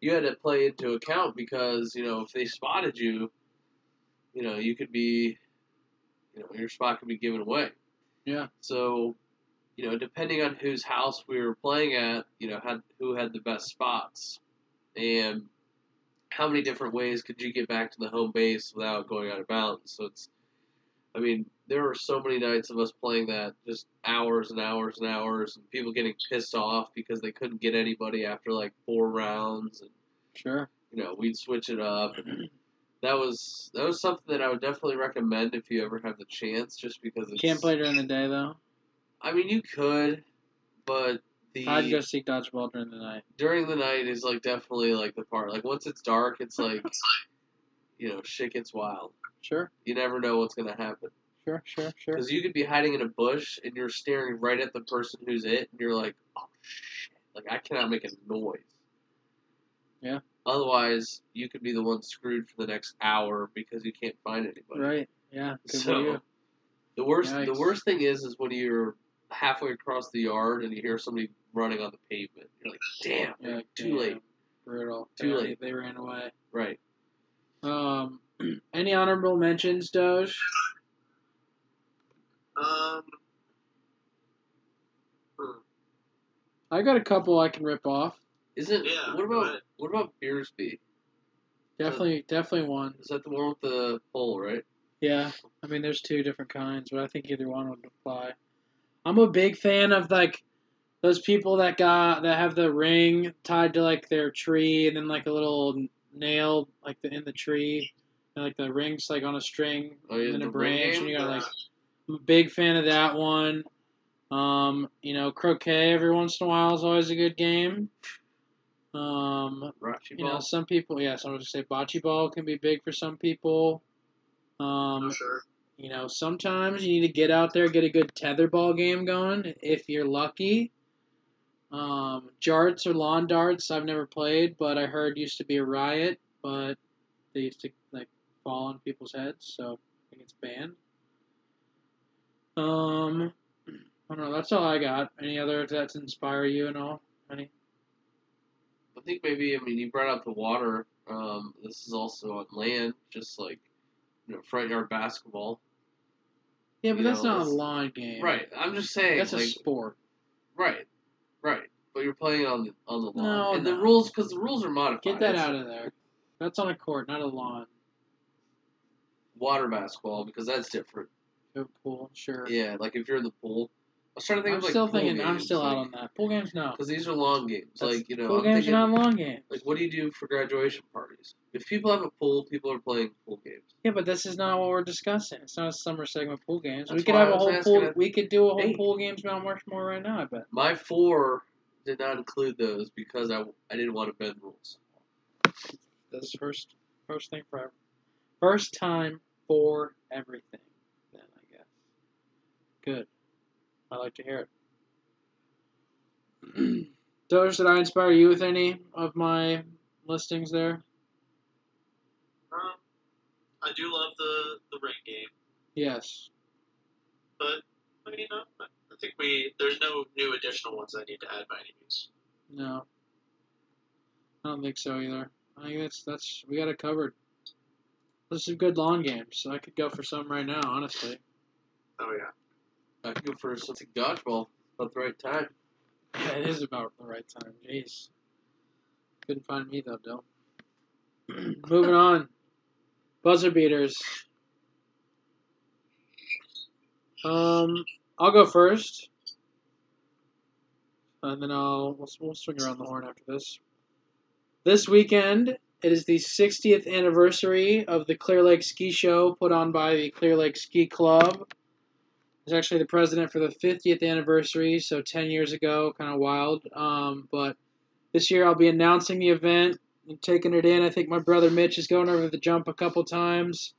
you had to play into account because, you know, if they spotted you, you know, you could be, you know, your spot could be given away. Yeah. So, you know, depending on whose house we were playing at, you know, had who had the best spots, and how many different ways could you get back to the home base without going out of bounds? So it's, I mean, there were so many nights of us playing that just hours and hours and hours, and people getting pissed off because they couldn't get anybody after like four rounds, and Sure. you know, we'd switch it up. And that was that was something that I would definitely recommend if you ever have the chance, just because it's, Can't play during the day though. I mean, you could, but the I'd go seek dodgeball during the night. during the night is like definitely like the part. Like once it's dark, it's (laughs) like you know shit gets wild. Sure. You never know what's gonna happen Sure. Sure. Sure. because you could be hiding in a bush and you're staring right at the person who's it, and you're like, oh shit, like I cannot make a noise. Yeah. Otherwise, you could be the one screwed for the next hour because you can't find anybody. Right. Yeah. Good for So you. the worst, the Yikes. worst thing is, is when you're halfway across the yard and you hear somebody running on the pavement. You're like, damn, Yeah. like, too damn. late. Brutal. Too Yeah, late. They ran away. Right. Um. (clears throat) Any honorable mentions, Doge? Um, hmm. I got a couple I can rip off. Isn't Yeah, what about ahead. what about Beersbee? Definitely, definitely one. Is that the one with the pole, right? Yeah, I mean, there's two different kinds, but I think either one would apply. I'm a big fan of like those people that got that have the ring tied to like their tree, and then like a little nail like the, in the tree, and like the rings like on a string, Oh, yeah, and then a branch, and you got like. I'm a big fan of that one. Um, you know, croquet every once in a while is always a good game. Um, Bocce you know, some people, yes, I would say bocce ball can be big for some people. Um, for sure. You know, sometimes you need to get out there, get a good tetherball game going if you're lucky. Um, jarts or lawn darts, I've never played, but I heard used to be a riot, but they used to like fall on people's heads, so I think it's banned. Um, I don't know. that's all I got. Any other that inspire you and all? Any? I think maybe I mean you brought up the water. Um, this is also on land, just like you know front yard basketball. Yeah, but You that's know, not a lawn game. Right. I'm just saying. That's a sport. right. Right. But you're playing on the on the lawn, No, and the rules because the rules are modified. Get that out of there. That's on a court, not a lawn. Water basketball because that's different. Go pool, sure. Yeah, like if you're in the pool. I was trying to think I'm like still thinking. I'm games, still out on that. Pool games, no. Because these are long games. That's- like, you know, pool I'm games thinking, are not long games. like, what do you do for graduation parties? If people have a pool, people are playing pool games. Yeah, but this is not what we're discussing. It's not a summer segment pool games. we could have a whole pool. We could do a whole Hey. pool games Mount Rushmore right now. I bet. My four did not include those because I, I didn't want to bend rules. This is first first thing forever. First time for everything. Then I guess. Good. I like to hear it. (clears throat) Doge, did I inspire you with any of my listings there? Um, I do love the the ring game, Yes. but I mean, uh, I think we there's no new additional ones I need to add by any means. No. I don't think so either. I think that's that's we got it covered. Those are good lawn games. So I could go for some right now, honestly. Oh yeah. I could go for some dodgeball at the right time. Yeah, it is about the right time. Jeez. Couldn't find me though, Dyl. (clears throat) Moving on. Buzzer beaters. Um, I'll go first, and then I'll we'll, we'll swing around the horn after this. This weekend, it is the 60th anniversary of the Clear Lake Ski Show put on by the Clear Lake Ski Club. Was actually the president for the 50th anniversary, so 10 years ago, kind of wild. Um, but this year I'll be announcing the event and taking it in. I think my brother Mitch is going over the jump a couple times.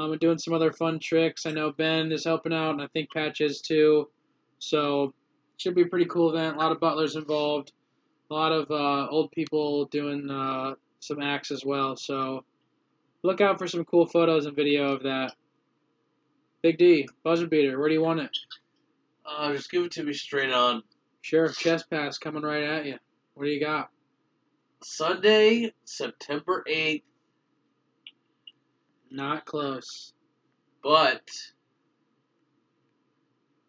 Um, and doing some other fun tricks. I know Ben is helping out, and I think Patch is too. So should be a pretty cool event. A lot of butlers involved. A lot of uh, old people doing uh, some acts as well. So look out for some cool photos and video of that. Big D, buzzer beater. Where do you want it? Uh, just give it to me straight on. Sure, chest pass coming right at you. What do you got? Sunday, September 8th, Not close. but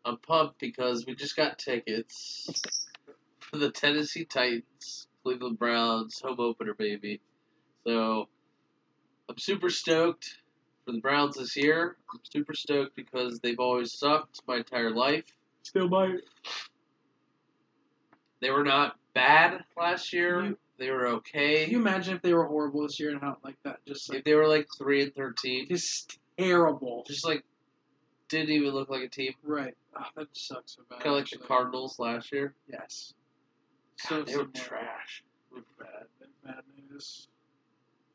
I'm pumped because we just got tickets for the Tennessee Titans, Cleveland Browns home opener, baby. So I'm super stoked for the Browns this year. I'm super stoked because they've always sucked my entire life. Still might. They were not bad last year. You- they were okay. Can you imagine if they were horrible this year and how like that? Just if they were like three and thirteen, just terrible. just like didn't even look like a team. right. Oh, that sucks so bad. Kind of like the. Cardinals last year. Yes. So God, they were trash. Bad. Bad news.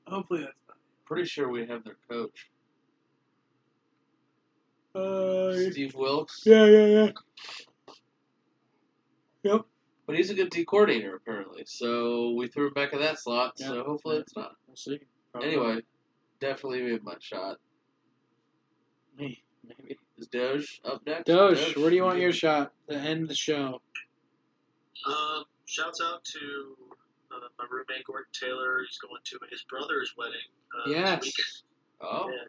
Hopefully that's not. Pretty sure we have their coach, Uh, Steve Wilks. yeah, yeah, yeah. Yep. But he's a good D coordinator apparently. So we threw him back in that slot. Yeah. So hopefully Yeah. it's not. We'll see. Probably Anyway, definitely made my shot. Me, maybe. Is Doge up next? Doge, where do you want your shot to end the show? Um, shouts out to uh, my roommate Gordon Taylor. He's going to his brother's wedding uh, Yes. this weekend. Oh, Yeah.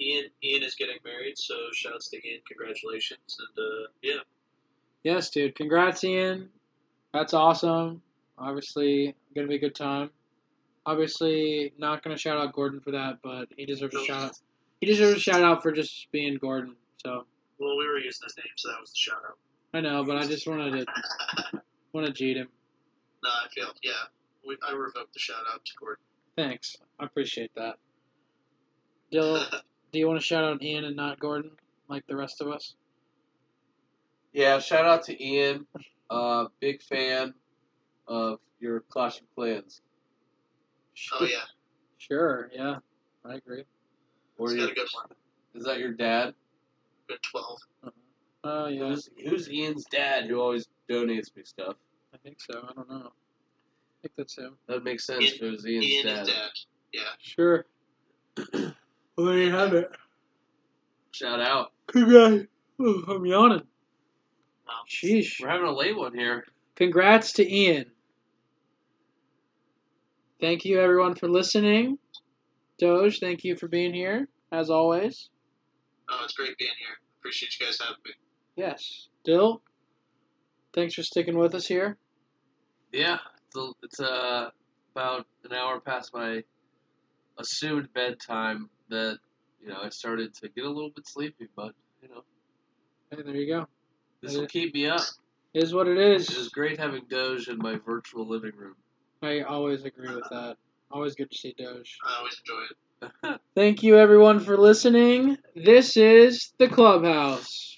Ian Ian is getting married, so shouts to Ian. Congratulations, and uh, yeah, Yes, dude. Congrats, Ian. That's awesome. Obviously, gonna be a good time. Obviously, not gonna shout out Gordon for that, but he deserves a shout out. He deserves a shout out for just being Gordon. So well, we were using his name, so that was the shout out. I know, but I just wanted to want to cheat him. No, I feel yeah. We, I revoked the shout out to Gordon. Thanks, I appreciate that. Dyl, (laughs) do you want to shout out Ian and not Gordon, like the rest of us? yeah. Shout out to Ian. Uh, big fan of your Clash of Clans. oh yeah, (laughs) Sure, yeah, I agree. Or he's your, got a good one. is that your dad? Good twelve. Oh yeah, Who's, who's Ian's dad who always donates me stuff? I think so. I don't know. I think that's him. That would make sense Ian- if it was Ian's Ian dad. dad. Yeah. Sure. (clears throat) well, there you have it. Shout out. Congrats. Oh, I'm yawning. Wow. Sheesh. We're having a late one here. Congrats to Ian. Thank you everyone for listening. Doge, thank you for being here, as always. Oh, it's great being here. Appreciate you guys having me. Yes. Dyl, thanks for sticking with us here. Yeah, it's, a, it's uh, about an hour past my assumed bedtime that you know I started to get a little bit sleepy, but you know Hey, there you go. this will keep me up. It is what it is. It is is great having Doge in my virtual living room. I always agree with that. Always good to see Doge. I always enjoy it. (laughs) Thank you everyone for listening. This is the Clubhouse.